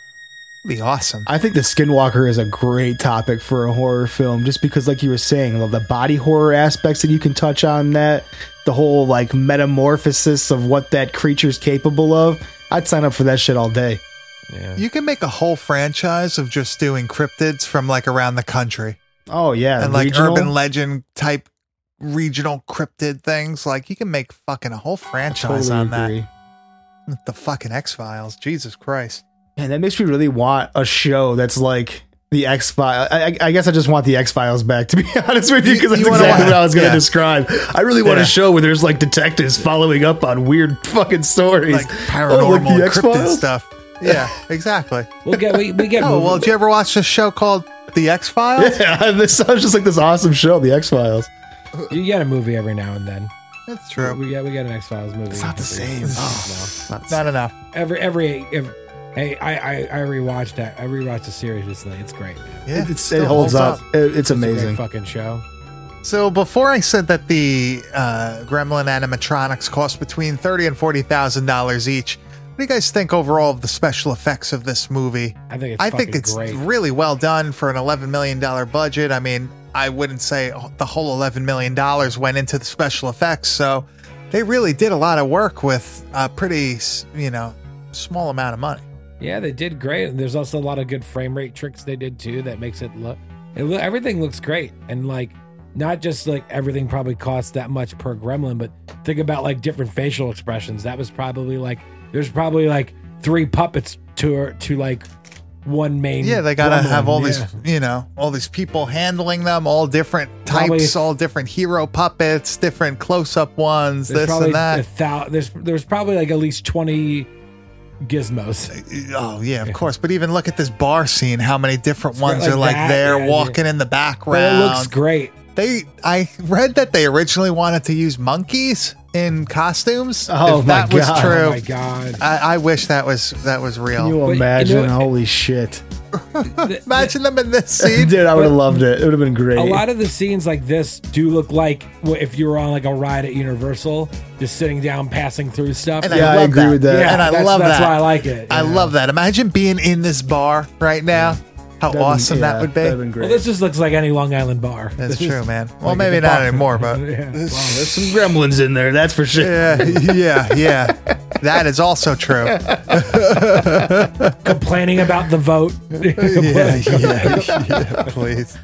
Be awesome. I think the Skinwalker is a great topic for a horror film, just because, like you were saying, the body horror aspects that you can touch on that, the whole like metamorphosis of what that creature's capable of. I'd sign up for that shit all day. Yeah. You can make a whole franchise of just doing cryptids from like around the country. Oh yeah, and like regional. urban legend type regional cryptid things. Like you can make fucking a whole franchise Totally on agree. that. The fucking X Files. Jesus Christ. And that makes me really want a show that's like the X Files. I, I- I guess I just want the X Files back, [LAUGHS] to be honest with you, because that's you exactly what I was going to yeah. describe. I really want Yeah. a show where there's like detectives following up on weird [LAUGHS] fucking stories, Like paranormal Oh, like the cryptid stuff. [LAUGHS] Yeah, exactly. We'll get we, we get Oh, movie- well, did you ever watch a show called The X Files? Yeah, this sounds just like this awesome show, the X Files. you get a movie every now and then. That's true. We get we get an X Files movie. It's not the same. Oh, no. Not enough. Every every every. Hey, I, I I rewatched that. I rewatched the series recently. It's great, man. Yeah, It's, it holds up. It- it's It's a great amazing. fucking show. So before I said that the uh, Gremlin animatronics cost between thirty and forty thousand dollars each, what do you guys think overall of the special effects of this movie? I think it's I think it's great. really well done for an eleven million dollar budget. I mean, I wouldn't say the whole eleven million dollars went into the special effects, so they really did a lot of work with a pretty, you know, small amount of money. Yeah, they did great. There's also a lot of good frame rate tricks they did too that makes it look. It look everything looks great, and like not just like everything probably costs that much per gremlin, but think about like different facial expressions. That was probably like there's probably like three puppets to to like one main. Yeah, they gotta gremlin. have all Yeah. these, you know, all these people handling them, all different types, Probably- all different hero puppets, different close-up ones, this and that. thou- there's there's probably like at least twenty gizmos. Oh yeah, of course. But even look at this bar scene. How many different great ones like are like that, there yeah, walking in the But background? it looks great. They, I read that they originally wanted to use monkeys in costumes. Oh, if my that was God. true, Oh my god! I, I wish that was that was Can real. you But you imagine? know- Holy shit. Imagine them in this scene. Dude, I would have loved it. It would have been great. A lot of the scenes like this do look like if you were on like a ride at Universal, just sitting down, passing through stuff. And Yeah, I love agree that. with that. Yeah, and I that's- love that's that. why I like it, I yeah. love that. Imagine being in this bar right now. How That'd been- awesome yeah, that would That'd be. been great. well, this just looks like any Long Island bar. That's This true, man. Well, like maybe not anymore, but [LAUGHS] yeah. There's some gremlins in there, that's for sure. yeah, yeah, yeah. [LAUGHS] That is also true. complaining about the vote. [LAUGHS] [LAUGHS] yeah, yeah, yeah, please.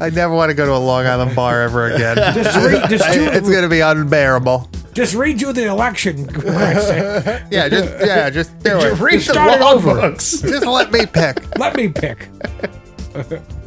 I never want to go to a Long Island bar ever again. Just read- just do- it's going to be unbearable. Just redo the election. for Christ's sake. Yeah, just yeah, just do Just it. read the Start it over. books. Just let me pick. [LAUGHS] Let me pick.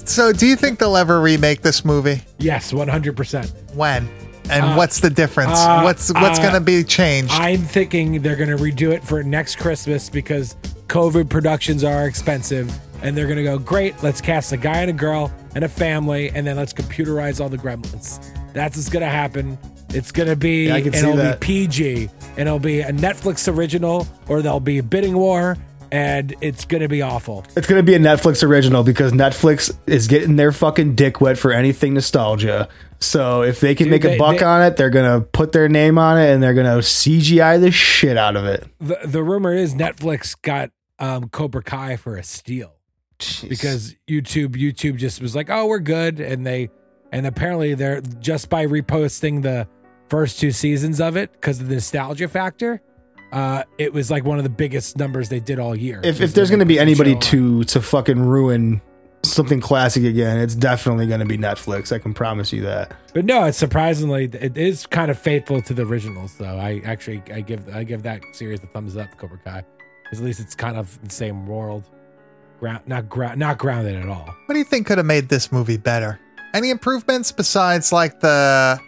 So, do you think they'll ever remake this movie? Yes, one hundred percent. When? And Uh, what's the difference? uh, what's what's uh, going to be changed? I'm thinking they're going to redo it for next Christmas because COVID productions are expensive, and they're gonna go, great, let's cast a guy and a girl and a family, and then let's computerize all the gremlins. That's what's gonna happen. It's gonna be, Yeah, I can and see it'll that. be PG, and it'll be a Netflix original, or there'll be a bidding war, and it's gonna be awful. It's gonna be a Netflix original because Netflix is getting their fucking dick wet for anything nostalgia. So if they can Dude, make they- a buck they- on it, they're gonna put their name on it and they're gonna CGI the shit out of it. The the rumor is Netflix got um, Cobra Kai for a steal. because YouTube YouTube just was like, "Oh, we're good," and they and apparently they're just by reposting the first two seasons of it because of the nostalgia factor. Uh, it was like one of the biggest numbers they did all year. if, if there's gonna be anybody to to fucking ruin something classic again, it's definitely gonna be Netflix. I can promise you that. But no, it's surprisingly it is kind of faithful to the originals though. I actually I give I give that series a thumbs up, Cobra Kai, because at least it's kind of the same world. Ground not ground not grounded at all. What do you think could have made this movie better? Any improvements besides like the,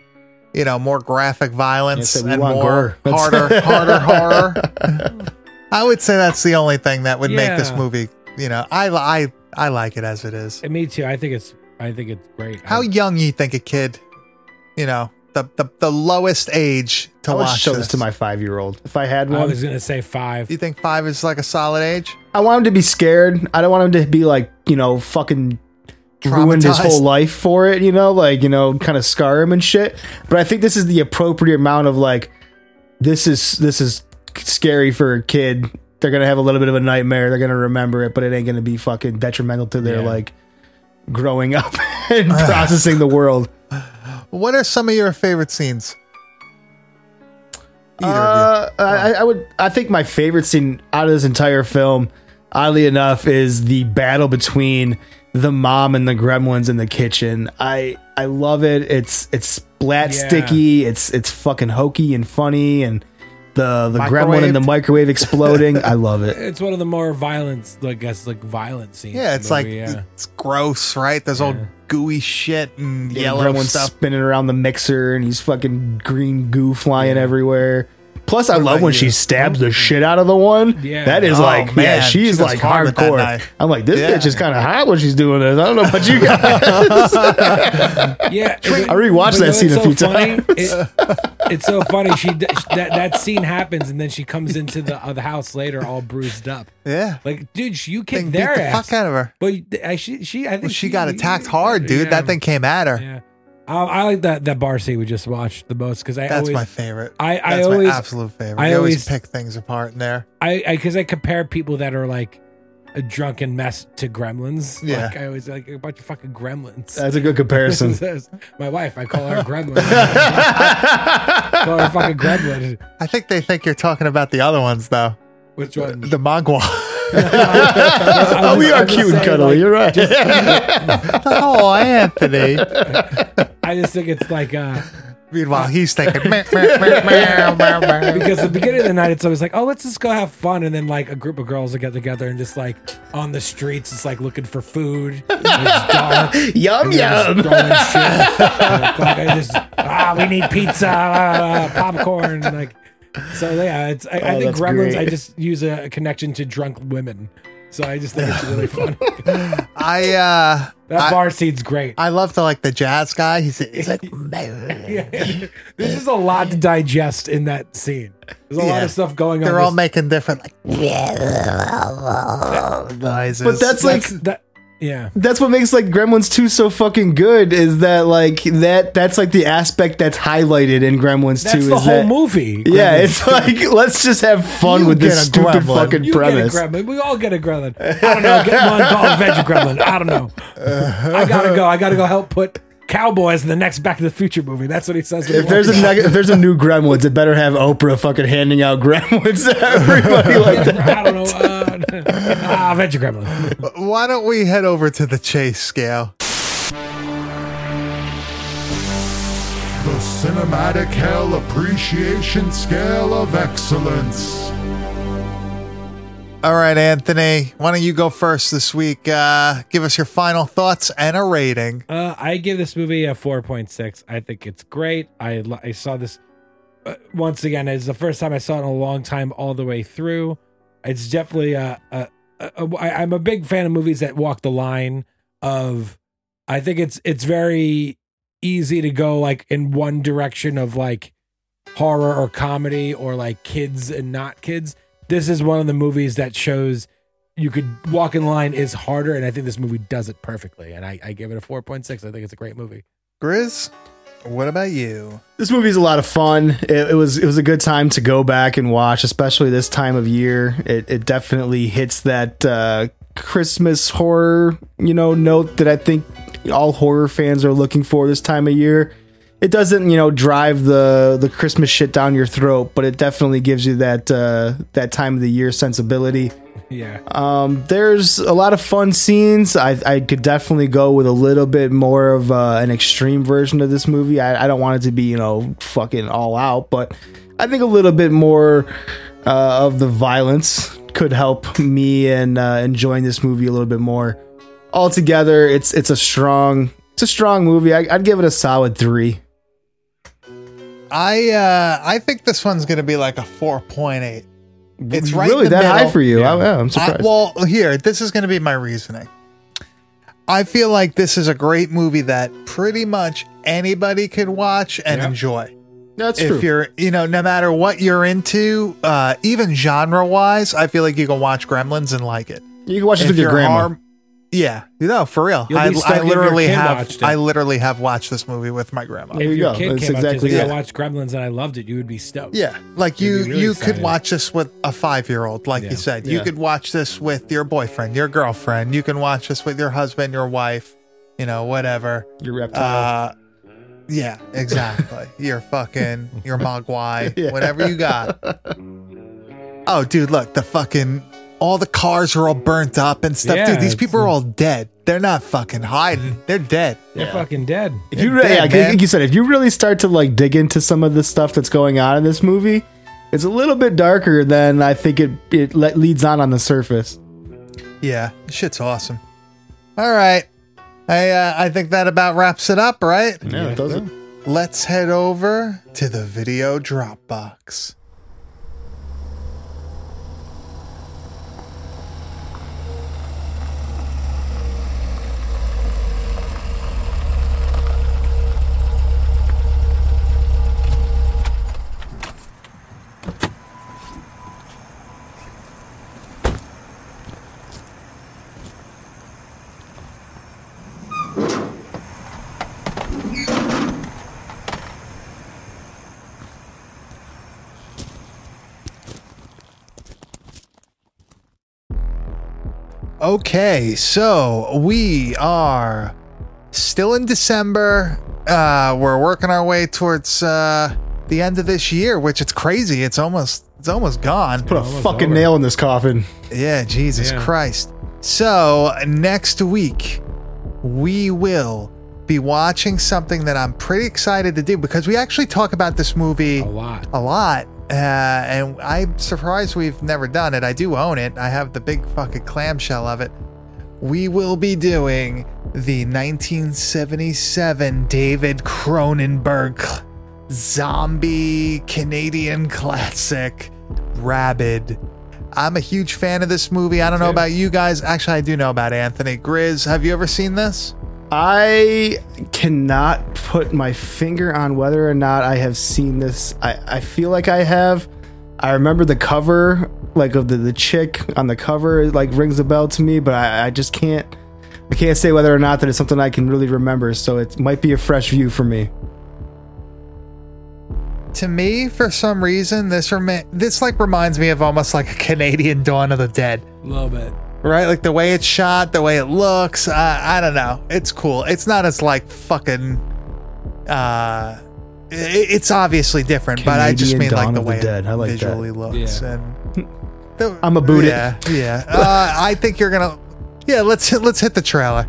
you know, more graphic violence Yeah, so and more harder, [LAUGHS] harder horror? [LAUGHS] I would say that's the only thing that would make this movie. You know, I I I like it as it is. And me too. I think it's I think it's great. How I- young you think a kid? You know, the the, the lowest age to I watch show this. this to my five year old if I had one. I was gonna say five. You think five is like a solid age? I want him to be scared. I don't want him to be like, you know, fucking ruined his whole life for it, you know, like, you know, kind of scar him and shit. But I think this is the appropriate amount of like this is this is scary for a kid. They're gonna have a little bit of a nightmare. They're gonna remember it, but it ain't gonna be fucking detrimental to their Yeah. like growing up [LAUGHS] and [SIGHS] processing the world. What are some of your favorite scenes? Uh, I, I would. I think my favorite scene out of this entire film, oddly enough, is the battle between the mom and the gremlins in the kitchen. I I love it. It's it's splat Yeah. sticky. It's it's fucking hokey and funny, and the the gremlin in the microwave exploding. [LAUGHS] I love it. It's one of the more violent, I guess, like violent scenes. Yeah, it's like movie, yeah. it's gross, right? There's all Yeah. gooey shit and The yellow gremlin's stuff. spinning around the mixer, and he's fucking green goo flying everywhere. Plus, I love when you? she stabs the shit out of the one. Yeah. that is Oh, like, yeah, man. she's She like hard hardcore. I'm like, this Yeah. bitch is kind of hot when she's doing this. I don't know about you guys. [LAUGHS] yeah. [LAUGHS] I rewatched that scene a few times. It, [LAUGHS] it's so funny. She that that scene happens, and then she comes into the uh, the house later, all bruised up. Yeah, Like, dude, you thing kicked beat their the ass. fuck out of her. But I, she, she, I think Well, she got attacked hard, dude. Yeah. That thing came at her. Yeah. Um, I like that that bar scene we just watched the most because I That's always my favorite. I- I That's always- my absolute favorite. I I always always- pick things apart in there. I because I, compare people that are like a drunken mess to gremlins. Yeah. Like I always like a bunch of fucking gremlins. That's a good comparison. [LAUGHS] My wife, I call her a gremlin. call her a fucking gremlin. [LAUGHS] I think they think you're talking about the other ones though. Which one? The Mogwai. [LAUGHS] [LAUGHS] oh, we are cute and cuddly. You're right. oh, Anthony. [LAUGHS] I just think it's like uh Meanwhile, he's thinking. "Meh, meh, meh, meow, meow, meow." because at the beginning of the night it's always like, oh, let's just go have fun, and then like a group of girls will get together and just like on the streets, it's like looking for food. and It's dark. yum [LAUGHS] and they're just yum. shit. Uh, I just ah, we need pizza, uh, popcorn, like. So yeah, it's. I, I Oh, think that's Gremlins. great. I just use a connection to drunk women, so I just think it's really [LAUGHS] fun. I uh, That I, bar scene's great. I love the like the jazz guy. He's, he's like, [LAUGHS] this is a lot to digest in that scene. There's a lot of stuff going on. they're all There's- making different like [LAUGHS] noises. But that's like that's- that. Yeah. that's what makes like Gremlins 2 so fucking good is that like that that's like the aspect that's highlighted in Gremlins 2 That's is the whole that movie. yeah, Gremlins. it's like [LAUGHS] let's just have fun You with this stupid gremlin. fucking You premise. get a gremlin. We all get a gremlin. I don't know. Get one called veggie Gremlin. I don't know. I gotta go. I gotta go help put cowboys in the next Back to the Future movie. That's what he says. If there's a walks neg- if there's a new Gremlins, it better have Oprah fucking handing out Gremlins to everybody like that. I don't know. Uh, ah, Veg Gremlin. Why don't we head over to the chase scale? The Cinematic Hell Appreciation Scale of Excellence. All right, Anthony. Why don't you go first this week? Uh, give us your final thoughts and a rating. Uh, I give this movie a 4.6. I think it's great. I I saw this uh, once again. It's the first time I saw it in a long time, all the way through. It's definitely a, a, I'm a big fan of movies that walk the line of. I think it's it's very easy to go like in one direction of like horror or comedy or like kids and not kids. This is one of the movies that shows you could walk in line is harder, and I think this movie does it perfectly. And I, I give it a four point six. I think it's a great movie. Grizz, what about you? This movie's a lot of fun. It, it was it was a good time to go back and watch, especially this time of year. It, it definitely hits that uh, Christmas horror, you know, note that I think all horror fans are looking for this time of year. It doesn't, you know, drive the the Christmas shit down your throat, but it definitely gives you that uh, that time of the year sensibility. Yeah. Um, there's a lot of fun scenes. I, I could definitely go with a little bit more of uh, an extreme version of this movie. I, I don't want it to be, you know, fucking all out, but I think a little bit more uh, of the violence could help me and uh, enjoying this movie a little bit more. Altogether, it's it's a strong it's a strong movie. I, I'd give it a solid three. I uh I think this one's gonna be like a four point eight. It's right really that high for you. Yeah. I, yeah, I'm I, surprised. well, here, this is going to be my reasoning. I feel like this is a great movie that pretty much anybody could watch and Yeah. enjoy. That's if true. you're, you know, no matter what you're into, uh, even genre wise, I feel like you can watch Gremlins and like it. You can watch it If with your grandma. harm- yeah, no, for real. You'll I, be stuck I if your literally kid have, watched it. I literally have watched this movie with my grandma. There if you your go. kid That's came exactly up to say, it. I watched Gremlins and I loved it, you would be stoked. Yeah, like you You'd be really you excited. could watch this with a five year old, like Yeah. you said. You Yeah. could watch this with your boyfriend, your girlfriend. You can watch this with your husband, your wife, you know, whatever. Your reptile. Uh, yeah, exactly. [LAUGHS] your fucking your mogwai, [LAUGHS] Yeah. whatever you got. Oh, dude, look, the fucking all the cars are all burnt up and stuff. Yeah, dude, these people are all dead. They're not fucking hiding. They're dead. They're fucking dead. If you really, dead, yeah, man. like you said, if you really start to like dig into some of the stuff that's going on in this movie, it's a little bit darker than I think it it le- leads on on the surface. Yeah, shit's awesome. All right. I uh, I think that about wraps it up, right? Yeah, it does it. Let's head over to the video Dropbox. Okay, so we are still in December. Uh, we're working our way towards uh, the end of this year, which it's crazy. It's almost it's almost gone. Put a Almost fucking over. nail in this coffin. Yeah, Jesus Yeah. Christ. So, next week, we will be watching something that I'm pretty excited to do because we actually talk about this movie A lot. a lot. Uh, and I'm surprised we've never done it. I do own it, I have the big fucking clamshell of it. We will be doing the 1977 David Cronenberg zombie Canadian classic, Rabid. I'm a huge fan of this movie. I don't know about you guys. Actually, I do know about Anthony Grizz. Have you ever seen this? I cannot put my finger on whether or not I have seen this. I, I feel like I have. I remember the cover, like of the, the chick on the cover, it, like rings a bell to me, but I, I just can't. I can't say whether or not that it's something I can really remember. So it might be a fresh view for me. To me, for some reason, this remi- this like reminds me of almost like a Canadian Dawn of the Dead. A little bit. Right? Like the way it's shot, the way it looks. I, I don't know. It's cool. It's not as like fucking. Uh, i- it's obviously different, but I just Canadian mean like the of the way Dead. I it like that. visually looks. Yeah. And [LAUGHS] the, I'm a boot. Yeah, yeah. Uh, I think you're gonna. Yeah, let's hit, let's hit the trailer.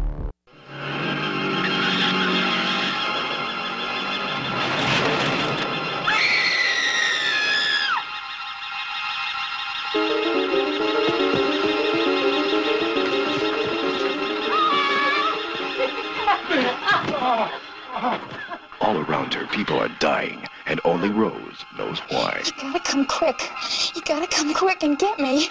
Come quick. You gotta come quick and get me.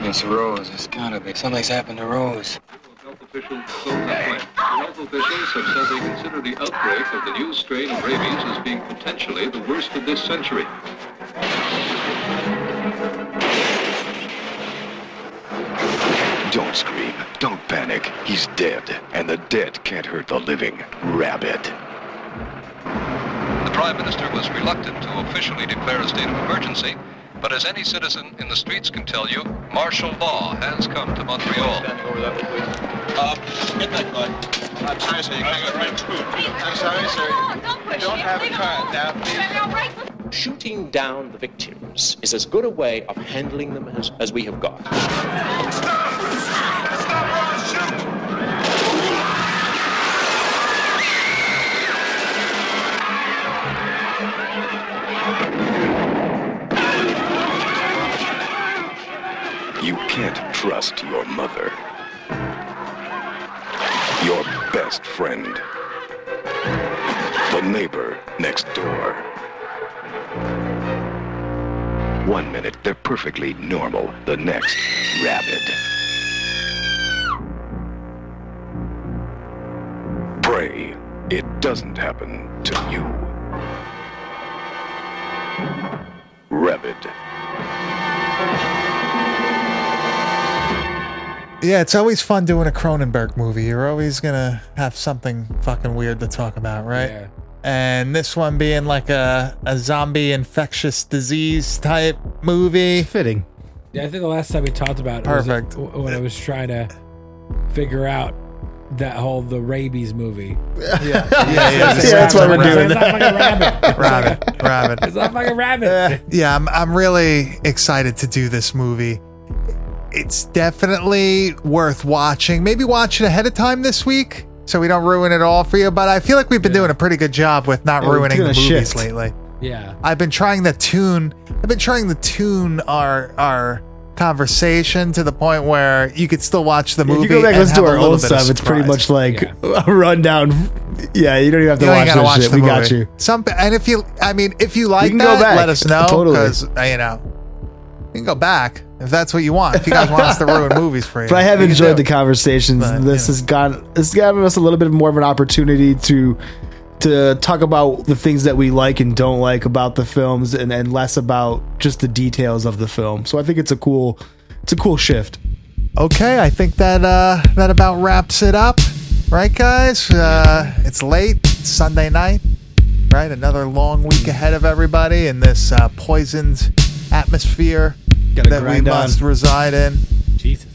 It's Rose. It's gotta be. Something's happened to Rose. Health officials have said they consider the outbreak of the new strain of rabies as being potentially the worst of this century. Don't scream. Don't panic. He's dead, and the dead can't hurt the living. Rabid. The Prime Minister was reluctant to officially declare a state of emergency, but as any citizen in the streets can tell you, martial law has come to Montreal. Uh, get that gun. I'm sorry, sir. You can't get right. I'm sorry, sir. Don't have a car now, please. Shooting down the victims is as good a way of handling them as, as we have got. You can't trust your mother. Your best friend. The neighbor next door. One minute, they're perfectly normal. The next, rabid. Pray it doesn't happen to you. Rabid. Yeah, it's always fun doing a Cronenberg movie. You're always gonna have something fucking weird to talk about, right? Yeah. And this one being like a, a zombie infectious disease type movie. Fitting. Yeah, I think the last time we talked about it Perfect. was when I was trying to figure out that whole the rabies movie. [LAUGHS] Yeah, yeah, Yeah, that's why we're doing It's not fucking rabbit. [LAUGHS] Rabbit, rabbit. It's not fucking rabbit. Uh, yeah, I'm, I'm really excited to do this movie. It's definitely worth watching. Maybe watch it ahead of time this week so we don't ruin it all for you. But I feel like we've been doing a pretty good job with not Yeah, ruining the movies shift. lately. Yeah. I've been trying to tune. I've been trying to tune our our conversation to the point where you could still watch the movie. If you go back and listen to our old stuff, it's pretty much like a rundown. Yeah, you don't even have to You watch gotta watch shit. We got you. Some and if you, I mean, if you like can that, let us know Totally. because uh, you know you can go back if that's what you want. If you guys want us to ruin [LAUGHS] movies for you, But I have enjoyed the conversations. But, this has got this given us a little bit more of an opportunity to to talk about the things that we like and don't like about the films, and, and less about just the details of the film. So I think it's a cool it's a cool shift. Okay, I think that uh, that about wraps it up, right, guys? Uh, it's late, it's Sunday night, right? Another long week ahead of everybody in this uh, poisoned atmosphere Gotta that we grind on. must reside in. Jesus.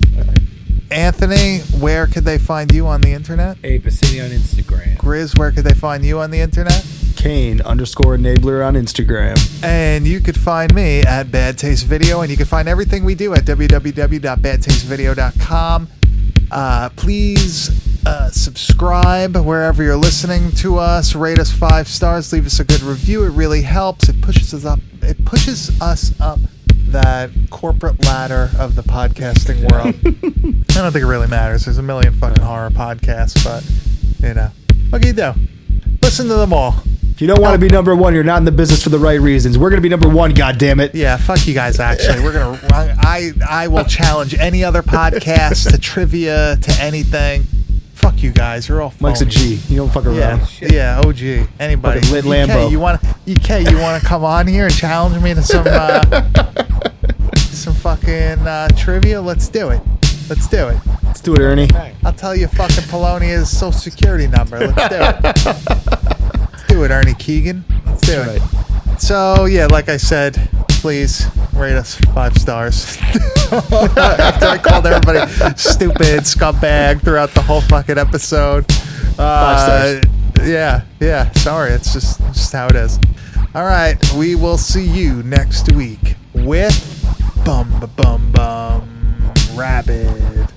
Anthony, where could they find you on the internet? Hey, Pacini on Instagram. Grizz, where could they find you on the internet? Kane underscore enabler on Instagram. And you could find me at Bad Taste Video, and you can find everything we do at www.badtastevideo.com. Uh, please uh, subscribe wherever you're listening to us. Rate us five stars. Leave us a good review. It really helps. It pushes us up. It pushes us up that corporate ladder of the podcasting world. [LAUGHS] I don't think it really matters. There's a million fucking horror podcasts, but you know, what can you do? Listen to them all. If you don't want to be number one, you're not in the business for the right reasons. We're gonna be number one. God damn it! Yeah, fuck you guys. Actually, we're gonna. I I will challenge any other podcast to trivia to anything. Fuck you guys. You're all. Mike's a. G. You don't fuck around. Yeah, yeah. OG. Anybody? Fucking lit EK, Lambo. you want? EK, you want to come on here and challenge me to some uh, [LAUGHS] some fucking uh, trivia? Let's do it. Let's do it. Let's do it, Ernie. I'll tell you fucking Polonia's social security number. Let's do it. [LAUGHS] Let's do it, Ernie Keegan. Let's do it. So yeah, like I said, please rate us five stars. [LAUGHS] After I called everybody stupid scumbag throughout the whole fucking episode. Uh, yeah, yeah. Sorry, it's just just how it is. All right, we will see you next week with bum bum bum rabbit.